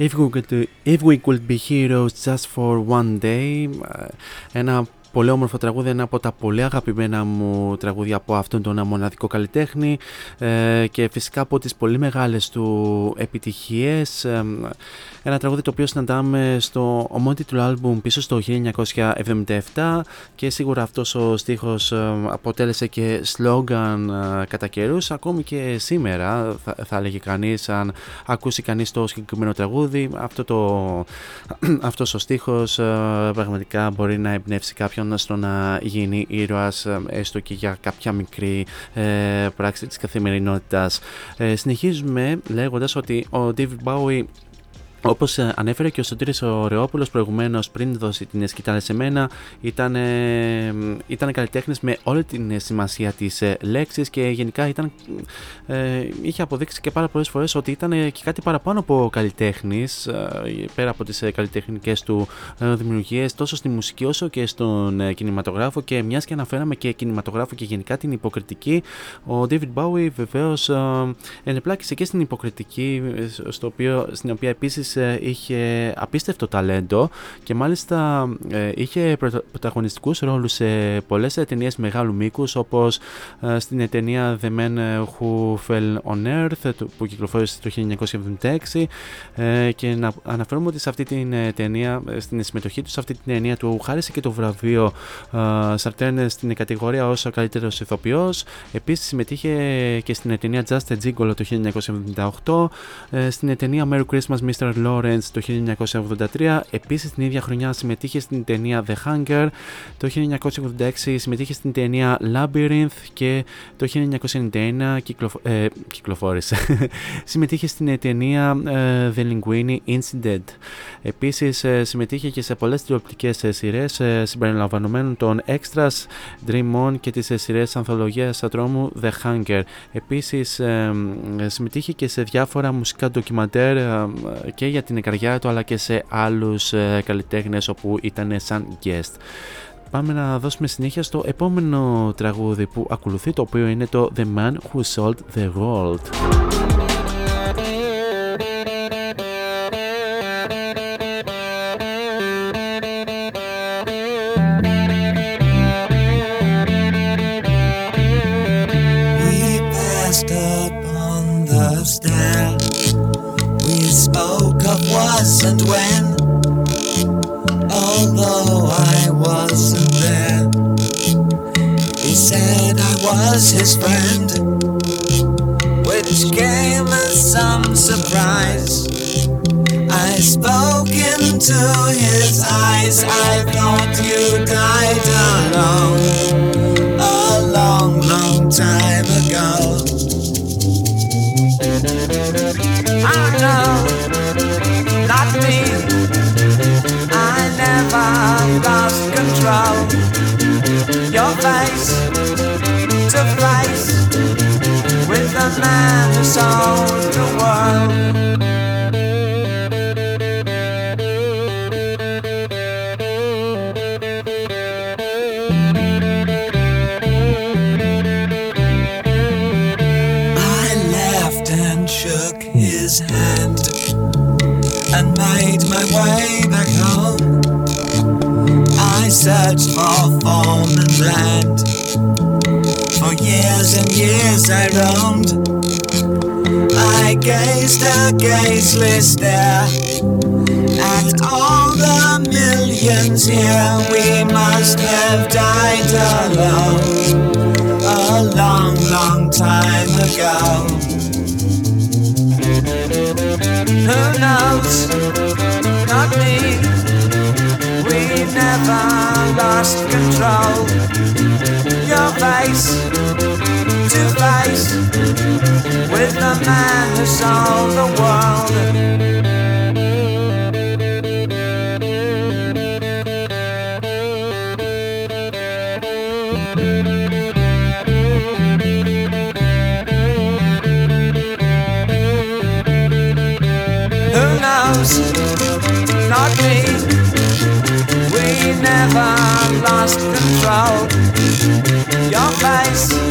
if we could do, if we could be heroes just for one day uh, and I. Πολύ όμορφο τραγούδι, ένα από τα πολύ αγαπημένα μου τραγούδια από αυτόν τον μοναδικό καλλιτέχνη ε, και φυσικά από τις πολύ μεγάλες του επιτυχίες. Ε, ένα τραγούδι το οποίο συναντάμε στο ομότιτλο άλμπουμ πίσω στο 1977 και σίγουρα αυτός ο στίχος ε, αποτέλεσε και σλόγκαν κατά καιρούς ακόμη και σήμερα θα, θα έλεγε κανείς αν ακούσει κανείς το συγκεκριμένο τραγούδι αυτό το, αυτός ο στίχος πραγματικά μπορεί να εμπνεύσει κάποιον στο να γίνει ήρωας ε, έστω και για κάποια μικρή ε, πράξη της καθημερινότητας. Ε, συνεχίζουμε λέγοντας ότι ο David Bowie Όπως ε, ανέφερε και ο Σωτήρης ο Ρεόπουλος προηγουμένως πριν δώσει την σκητάλη σε μένα, ήταν, ήταν καλλιτέχνης με όλη την σημασία της ε, λέξης και γενικά ήταν, ε, είχε αποδείξει και πάρα πολλές φορές ότι ήταν και κάτι παραπάνω από καλλιτέχνης, ε, πέρα από τις καλλιτεχνικές του δημιουργίες, τόσο στη μουσική όσο και στον κινηματογράφο. Και μιας και αναφέραμε και κινηματογράφο και γενικά την υποκριτική, ο David Bowie βεβαίως ενεπλάκησε και στην υποκριτική, στο οποίο, στην οποία επίσης ε, είχε απίστευτο ταλέντο και μάλιστα ε, είχε πρωταγωνιστικούς ρόλους σε πολλές ταινίες μεγάλου μήκους όπως ε, στην ταινία The Man Who Fell on Earth που κυκλοφόρησε το 1976 και να αναφέρουμε ότι σε αυτή την ταινία, στην συμμετοχή τους σε αυτή την ταινία του χάρισε και το βραβείο Σαρτέρν στην κατηγορία ως ο καλύτερος ηθοποιός. Επίσης συμμετείχε και στην ταινία Just a Jingle το 1978, στην ταινία Merry Christmas Mr. Lawrence το 1983. Επίσης την ίδια χρονιά συμμετείχε στην ταινία The Hunger. Το 1986 συμμετείχε στην ταινία Labyrinth και το 1991 κυκλοφο... ε, κυκλοφόρησε. συμμετείχε στην ταινία ε, The Linguini Incident. Επίσης ε, συμμετείχε και σε πολλές τηλεοπτικές ε, σειρές ε, συμπεριλαμβανομένων των Extras, Dream On και τις σειρές ανθολογίας ατρόμου The Hunger. Επίσης συμμετείχε και σε διάφορα μουσικά ντοκιμαντέρ και για την καρδιά του αλλά και σε άλλους ε, καλλιτέχνες όπου ήταν σαν guest. Πάμε να δώσουμε συνέχεια στο επόμενο τραγούδι που ακολουθεί το οποίο είναι το The Man Who Sold the World. And when. Although I wasn't there, he said I was his friend, which came as some surprise. I spoke into his eyes, I thought you died alone a long, long time ago. Never lost control. Your face to face with the man who sold the world. I shook his hand and made my way. I searched for form and land. For years and years I roamed. I gazed a gazeless stare at all the millions here. We must have died alone a long, long time ago. Who knows? Not me. We never lost control. Your face to face with the man who sold the world. Who knows? Not me. We never your eyes.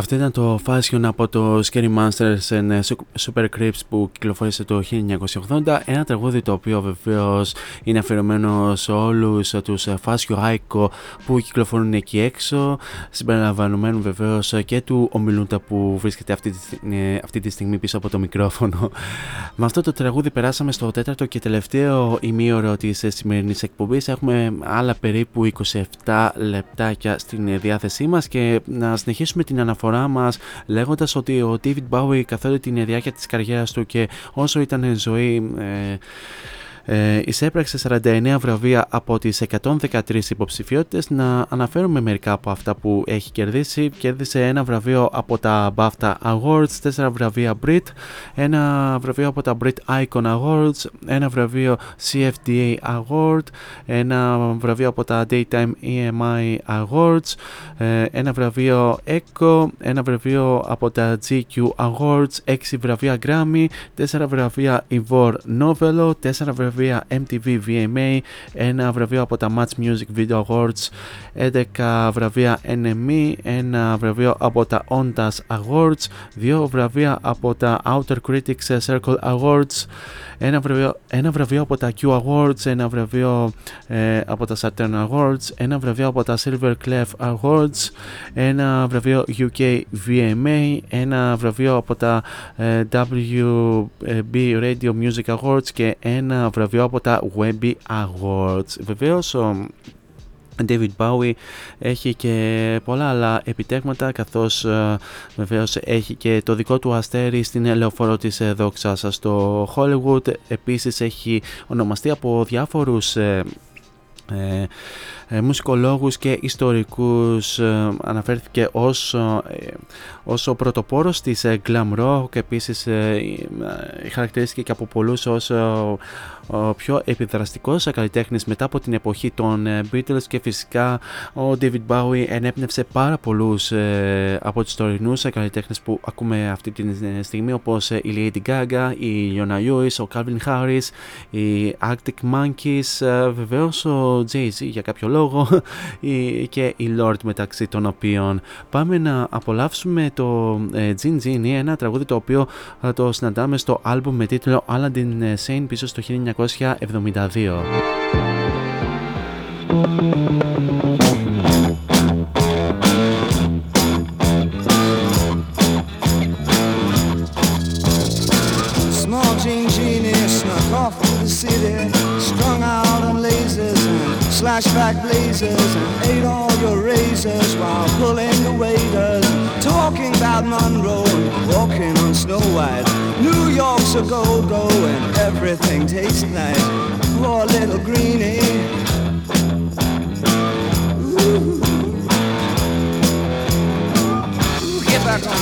Αυτό ήταν το Fashion από το Scary Monsters and Super Creeps που κυκλοφόρησε το 1980. Ένα τραγούδι το οποίο βεβαίως είναι αφιερωμένο σε όλους τους Fashion Aiko που κυκλοφορούν εκεί έξω. Συμπεριλαμβανομένου βεβαίως και του Ομιλούντα που βρίσκεται αυτή τη, αυτή τη στιγμή πίσω από το μικρόφωνο. Με αυτό το τραγούδι περάσαμε στο τέταρτο και τελευταίο ημίωρο της σημερινής εκπομπής. Έχουμε άλλα περίπου 27 λεπτάκια στην διάθεσή μας και να συνεχίσουμε την αναφορά αναφορά μας λέγοντας ότι ο David Bowie καθ' όλη την διάρκεια της καριέρας του και όσο ήταν ζωή. Ε, ε, εισέπραξε 49 βραβεία από τις 113 υποψηφιότητες. Να αναφέρουμε μερικά από αυτά που έχει κερδίσει. Κέρδισε ένα βραβείο από τα BAFTA Awards 4 βραβεία Brit ένα βραβείο από τα Brit Icon Awards ένα βραβείο CFDA Award ένα βραβείο από τα Daytime EMI Awards ε, ένα βραβείο ECHO ένα βραβείο από τα GQ Awards 6 βραβεία Grammy 4 βραβεία Ivor Novello 4 βραβεία βραβεία MTV VMA, ένα βραβείο από τα Match Music Video Awards, 11 βραβεία NME, ένα βραβείο από τα Ondas Awards, δύο βραβεία από τα Outer Critics Circle Awards, ένα βραβείο, ένα βραβείο από τα Q Awards, ένα βραβείο ε, από τα Saturn Awards, ένα βραβείο από τα Silver Clef Awards, ένα βραβείο UK VMA, ένα βραβείο από τα ε, WB Radio Music Awards και ένα βραβείο από τα Webby Awards. Βεβαίως ο David Bowie έχει και πολλά άλλα επιτέγματα καθώς ε, βεβαίως έχει και το δικό του αστέρι στην ελεοφόρο της ε, δόξας στο Hollywood επίσης έχει ονομαστεί από διάφορους ε, ε, ε, μουσικολόγους και ιστορικούς ε, αναφέρθηκε ως, ε, ως ο πρωτοπόρος της ε, glam rock επίσης χαρακτηρίστηκε και από πολλούς ως ο πιο επιδραστικός καλλιτέχνης μετά από την εποχή των Beatles και φυσικά ο David Bowie ενέπνευσε πάρα πολλούς από τους τωρινούς καλλιτέχνες που ακούμε αυτή τη στιγμή όπως η Lady Gaga, η Yona Lewis, ο Calvin Harris, οι Arctic Monkeys, βεβαίως ο Jay-Z για κάποιο λόγο λόγο και η Lord μεταξύ των οποίων. Πάμε να απολαύσουμε το ε, Gin Gin, ένα τραγούδι το οποίο θα το συναντάμε στο άλμπουμ με τίτλο Aladdin Sane πίσω στο 1972. Small Jean Genie snuck off to the city, slashback blazers, and ate all your razors while pulling the waiters, talking about Monroe and walking on Snow White. New York's a go-go and everything tastes nice. Poor little greenie. Ooh. Get back on.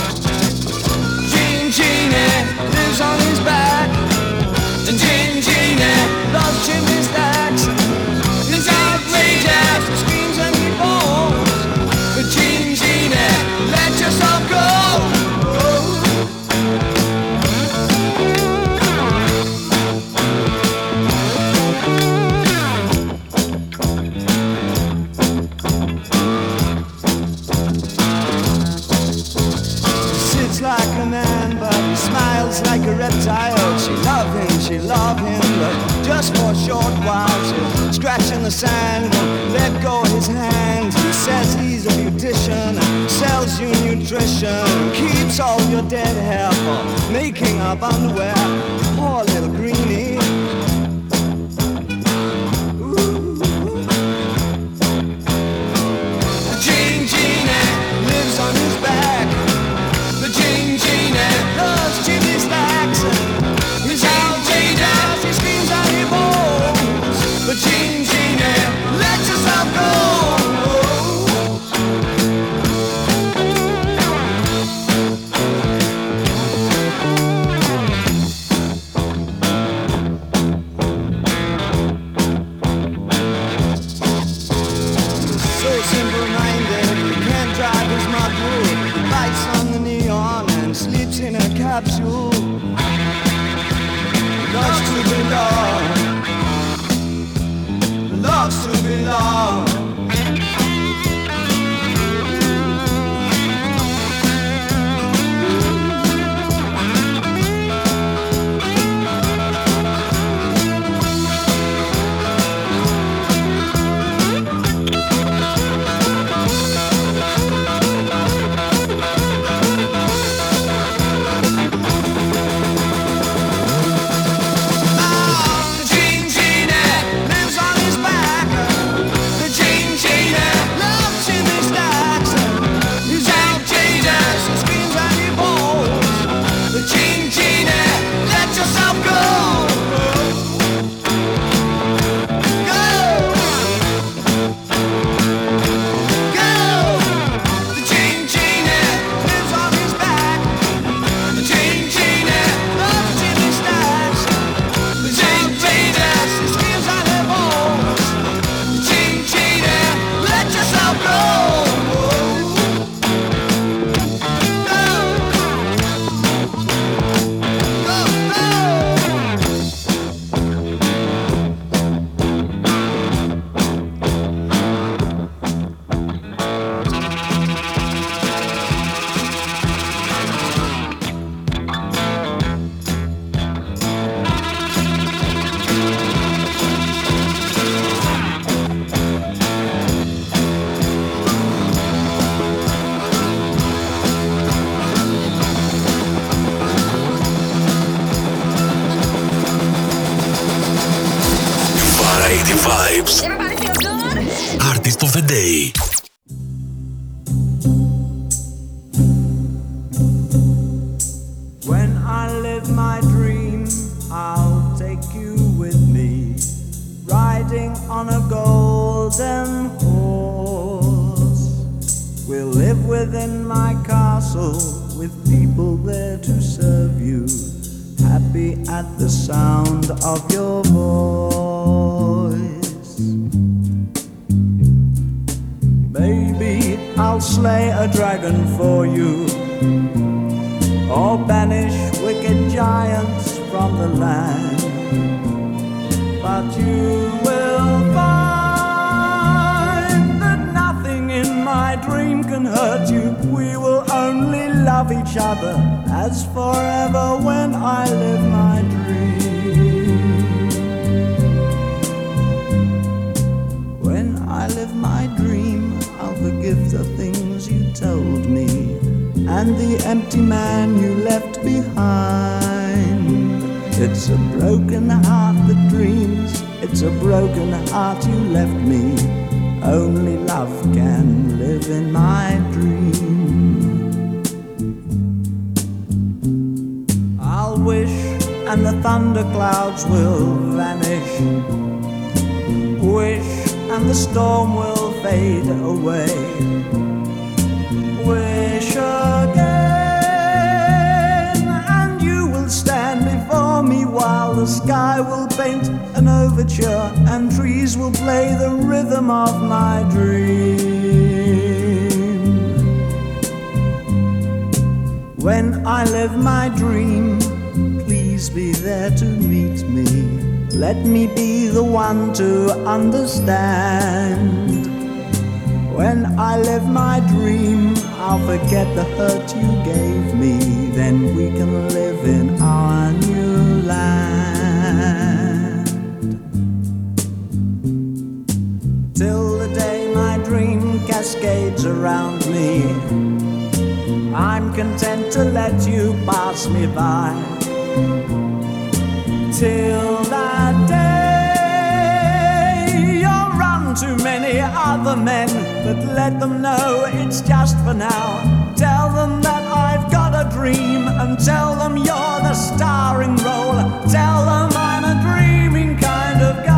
Gene Genie lives on his back. And Gene Genie loves chimney stacks. Just for a short while. Scratch in the sand, let go his hand. He says he's a beautician, sells you nutrition, keeps all your dead hair for making up underwear. Poor little greenie. Each other as forever when I live my dream. When I live my dream, I'll forgive the things you told me and the empty man you left behind. It's a broken heart that dreams, it's a broken heart you left me. Only love can live in my dream. And the thunderclouds will vanish. Wish, and the storm will fade away wish again, and you will stand before me while the sky will paint an overture and trees will play the rhythm of my dream. When I live my dream, be there to meet me. Let me be the one to understand. When I live my dream, I'll forget the hurt you gave me. Then we can live in our new land. Till the day my dream cascades around me, I'm content to let you pass me by. Till that day, you'll run to many other men, but let them know it's just for now. Tell them that I've got a dream, and tell them you're the starring role. Tell them I'm a dreaming kind of guy,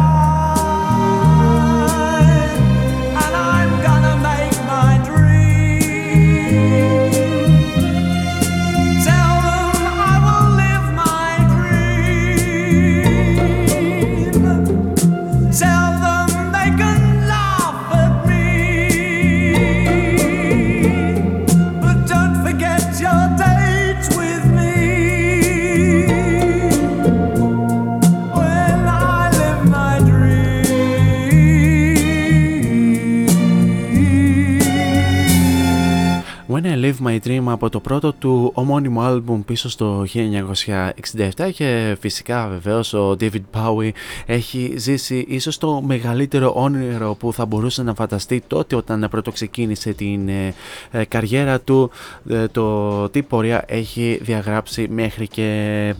Live My Dream από το πρώτο του ομώνυμο άλμπουμ πίσω στο 1967 και φυσικά βεβαίως ο David Bowie έχει ζήσει ίσως το μεγαλύτερο όνειρο που θα μπορούσε να φανταστεί τότε όταν πρώτο ξεκίνησε την ε, ε, καριέρα του ε, το τι πορεία έχει διαγράψει μέχρι και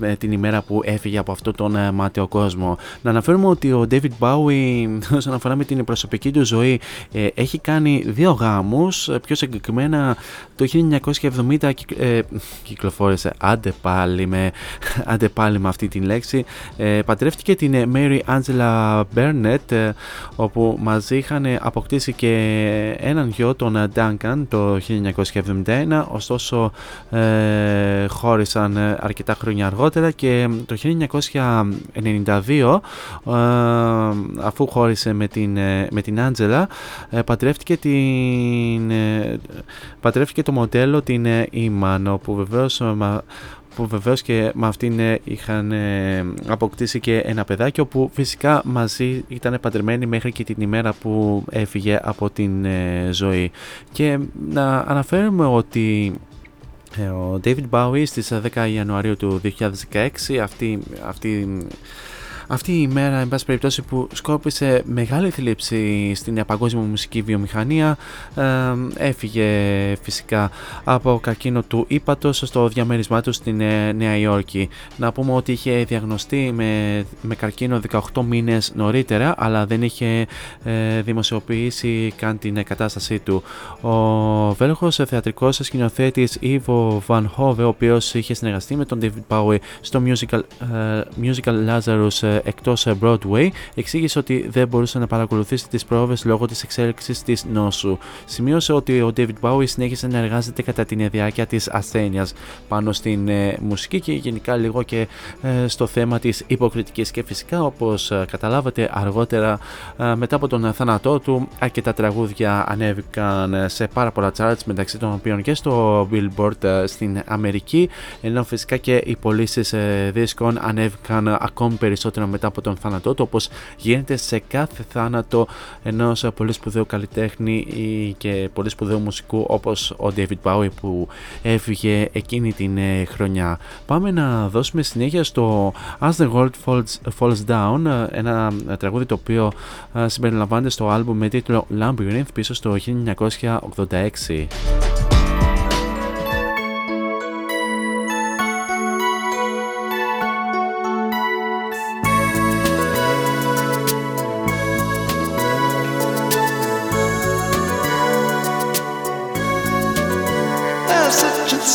ε, την ημέρα που έφυγε από αυτόν τον ε, μάταιο κόσμο. Να αναφέρουμε ότι ο David Bowie όσον αφορά με την προσωπική του ζωή ε, έχει κάνει δύο γάμους, ε, πιο συγκεκριμένα το 1970 κυκ- ε, κυκλοφόρησε άντε πάλι, με, άντε πάλι με αυτή την λέξη ε, παντρεύτηκε την ε, Mary Angela Burnett ε, όπου μαζί είχαν αποκτήσει και έναν γιο τον ε, Duncan το 1971 ωστόσο ε, χώρισαν ε, αρκετά χρόνια αργότερα και το 1992 ε, αφού χώρισε με την, ε, με την Angela ε, παντρεύτηκε την ε, παντρεύτηκε το μοντέλο την ε, Iman όπου βεβαίως ε, μα- που βεβαίως και με αυτήν ε, είχαν ε, αποκτήσει και ένα παιδάκι όπου φυσικά μαζί ήταν παντρεμένοι μέχρι και την ημέρα που έφυγε από την ε, ζωή. Και να αναφέρουμε ότι ε, ο David Bowie στις 10 Ιανουαρίου του 2016 αυτή, αυτή αυτή η μέρα, εν πάση περιπτώσει, που σκόρπισε μεγάλη θλίψη στην παγκόσμια μουσική βιομηχανία, ε, έφυγε φυσικά από καρκίνο του ύπατος στο διαμέρισμά του στην ε, Νέα Υόρκη. Να πούμε ότι είχε διαγνωστεί με, με καρκίνο 18 μήνες νωρίτερα, αλλά δεν είχε ε, δημοσιοποιήσει καν την κατάστασή του. Ο Βέλγος θεατρικός σκηνοθέτης Ivo Van Hove, ο οποίος είχε συνεργαστεί με τον David Bowie στο musical, ε, musical Lazarus ε, εκτός Broadway, εξήγησε ότι δεν μπορούσε να παρακολουθήσει τις πρόοδες λόγω της εξέλιξης της νόσου. Σημείωσε ότι ο David Bowie συνέχισε να εργάζεται κατά την διάρκεια της ασθένειας πάνω στην μουσική και γενικά λίγο και στο θέμα της υποκριτικής και φυσικά όπως καταλάβατε αργότερα μετά από τον θάνατό του αρκετά τραγούδια ανέβηκαν σε πάρα πολλά charts μεταξύ των οποίων και στο Billboard στην Αμερική ενώ φυσικά και οι πωλήσεις ε, δίσκων ανέβηκαν ακόμη περισσότερο μετά από τον θάνατό του όπως γίνεται σε κάθε θάνατο ενός πολύ σπουδαίου καλλιτέχνη και πολύ σπουδαίου μουσικού όπως ο David Bowie που έφυγε εκείνη την ε, χρονιά. Πάμε να δώσουμε συνέχεια στο As the World Falls, Falls Down ένα τραγούδι το οποίο συμπεριλαμβάνεται στο άλμπουμ με τίτλο Labyrinth πίσω στο 1986.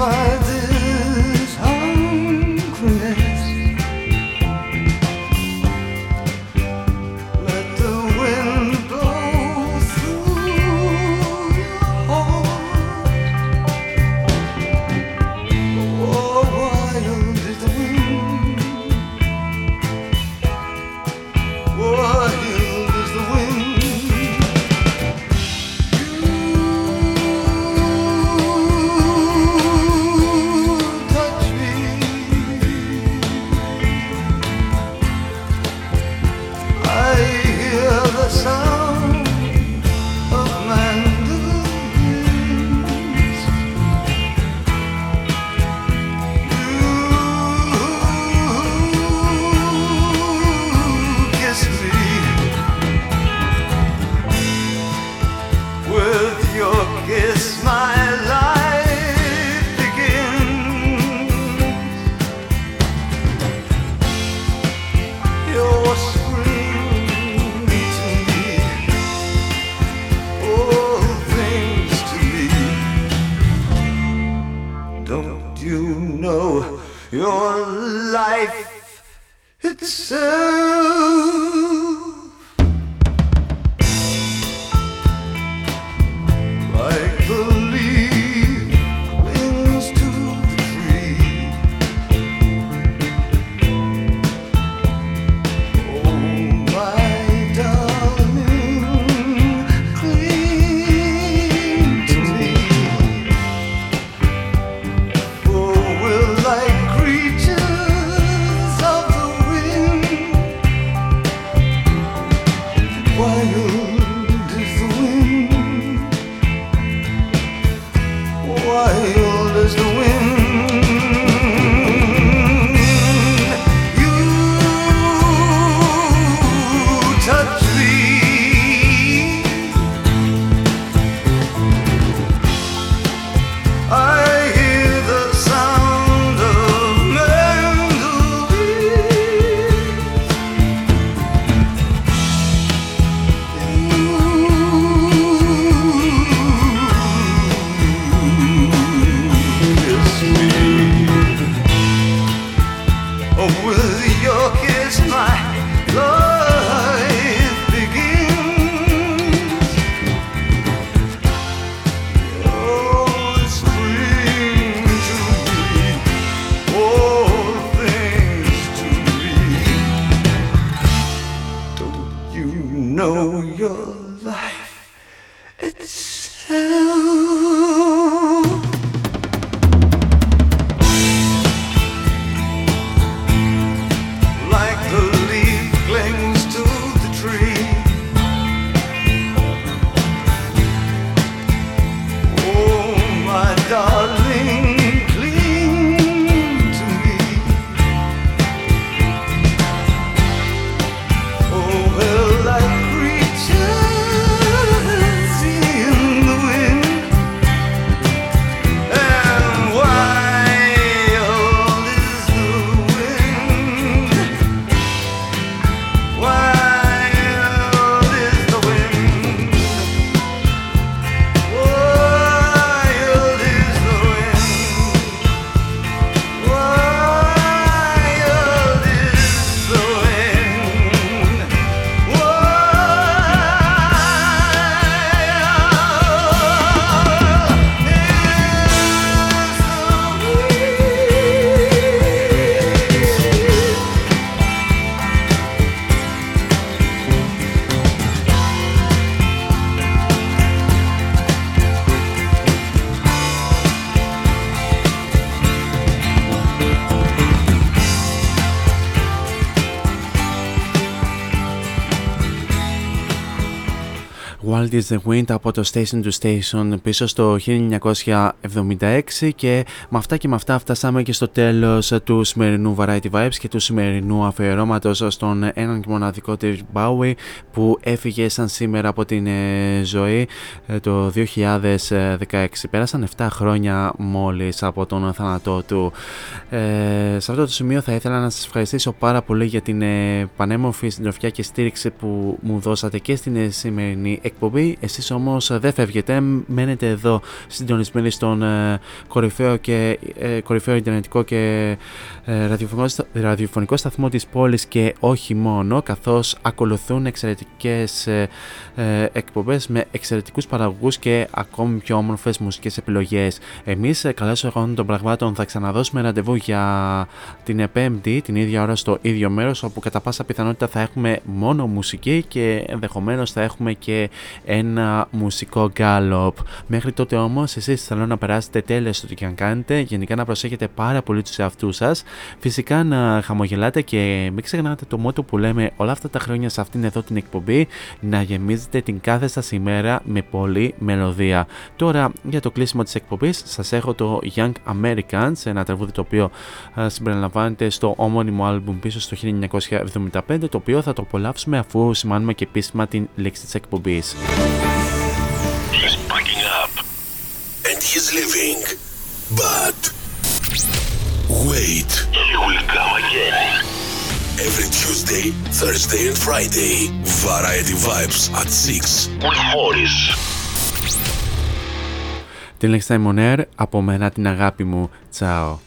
find Wild is the Wind από το Station to Station πίσω στο 1976 και με αυτά και με αυτά φτάσαμε και στο τέλος του σημερινού Variety Vibes και του σημερινού αφιερώματος στον έναν και μοναδικό David Bowie που έφυγε σαν σήμερα από την ε, ζωή ε, το 2016. Πέρασαν 7 χρόνια μόλις από τον θάνατό του. Ε, σε αυτό το σημείο θα ήθελα να σας ευχαριστήσω πάρα πολύ για την ε, πανέμορφη συντροφιά και στήριξη που μου δώσατε και στην ε, σημερινή εκπομπή. Εσείς όμως δεν φεύγετε, μένετε εδώ συντονισμένοι στον ε, κορυφαίο, και, ε, κορυφαίο ιντερνετικό και ε, ραδιοφωνικό, ραδιοφωνικό σταθμό της πόλης και όχι μόνο, καθώς ακολουθούν εξαιρετικές ε, ε, εκπομπές με εξαιρετικούς παραγωγούς και ακόμη πιο όμορφες μουσικές επιλογές. Εμείς, ε, καλώς εγώ των πραγμάτων, θα ξαναδώσουμε ραντεβού για την Πέμπτη, την ίδια ώρα στο ίδιο μέρος, όπου κατά πάσα πιθανότητα θα έχουμε μόνο μουσική και ενδεχομένως θα έχουμε και ένα μουσικό γκάλοπ. Μέχρι τότε όμως εσείς θέλω να περάσετε τέλεια στο τι και αν κάνετε, γενικά να προσέχετε πάρα πολύ τους εαυτούς σας, φυσικά να χαμογελάτε και μην ξεχνάτε το μότο που λέμε όλα αυτά τα χρόνια σε αυτήν εδώ την εκπομπή, να γεμίζετε την κάθε σας ημέρα με πολλή μελωδία. Τώρα για το κλείσιμο της εκπομπής σας έχω το Young Americans, ένα τραγούδι το οποίο α, συμπεριλαμβάνεται στο όμονιμο άλμπουμ πίσω στο 1975, το οποίο θα το απολαύσουμε αφού σημάνουμε και επίσημα την λέξη της εκπομπής. He's packing up and he's leaving. But wait, he will come again. Every Tuesday, Thursday and Friday. Variety Vibes at 6 with Morris. Την λέξη Simon Air, από μένα την αγάπη μου. Τσάω.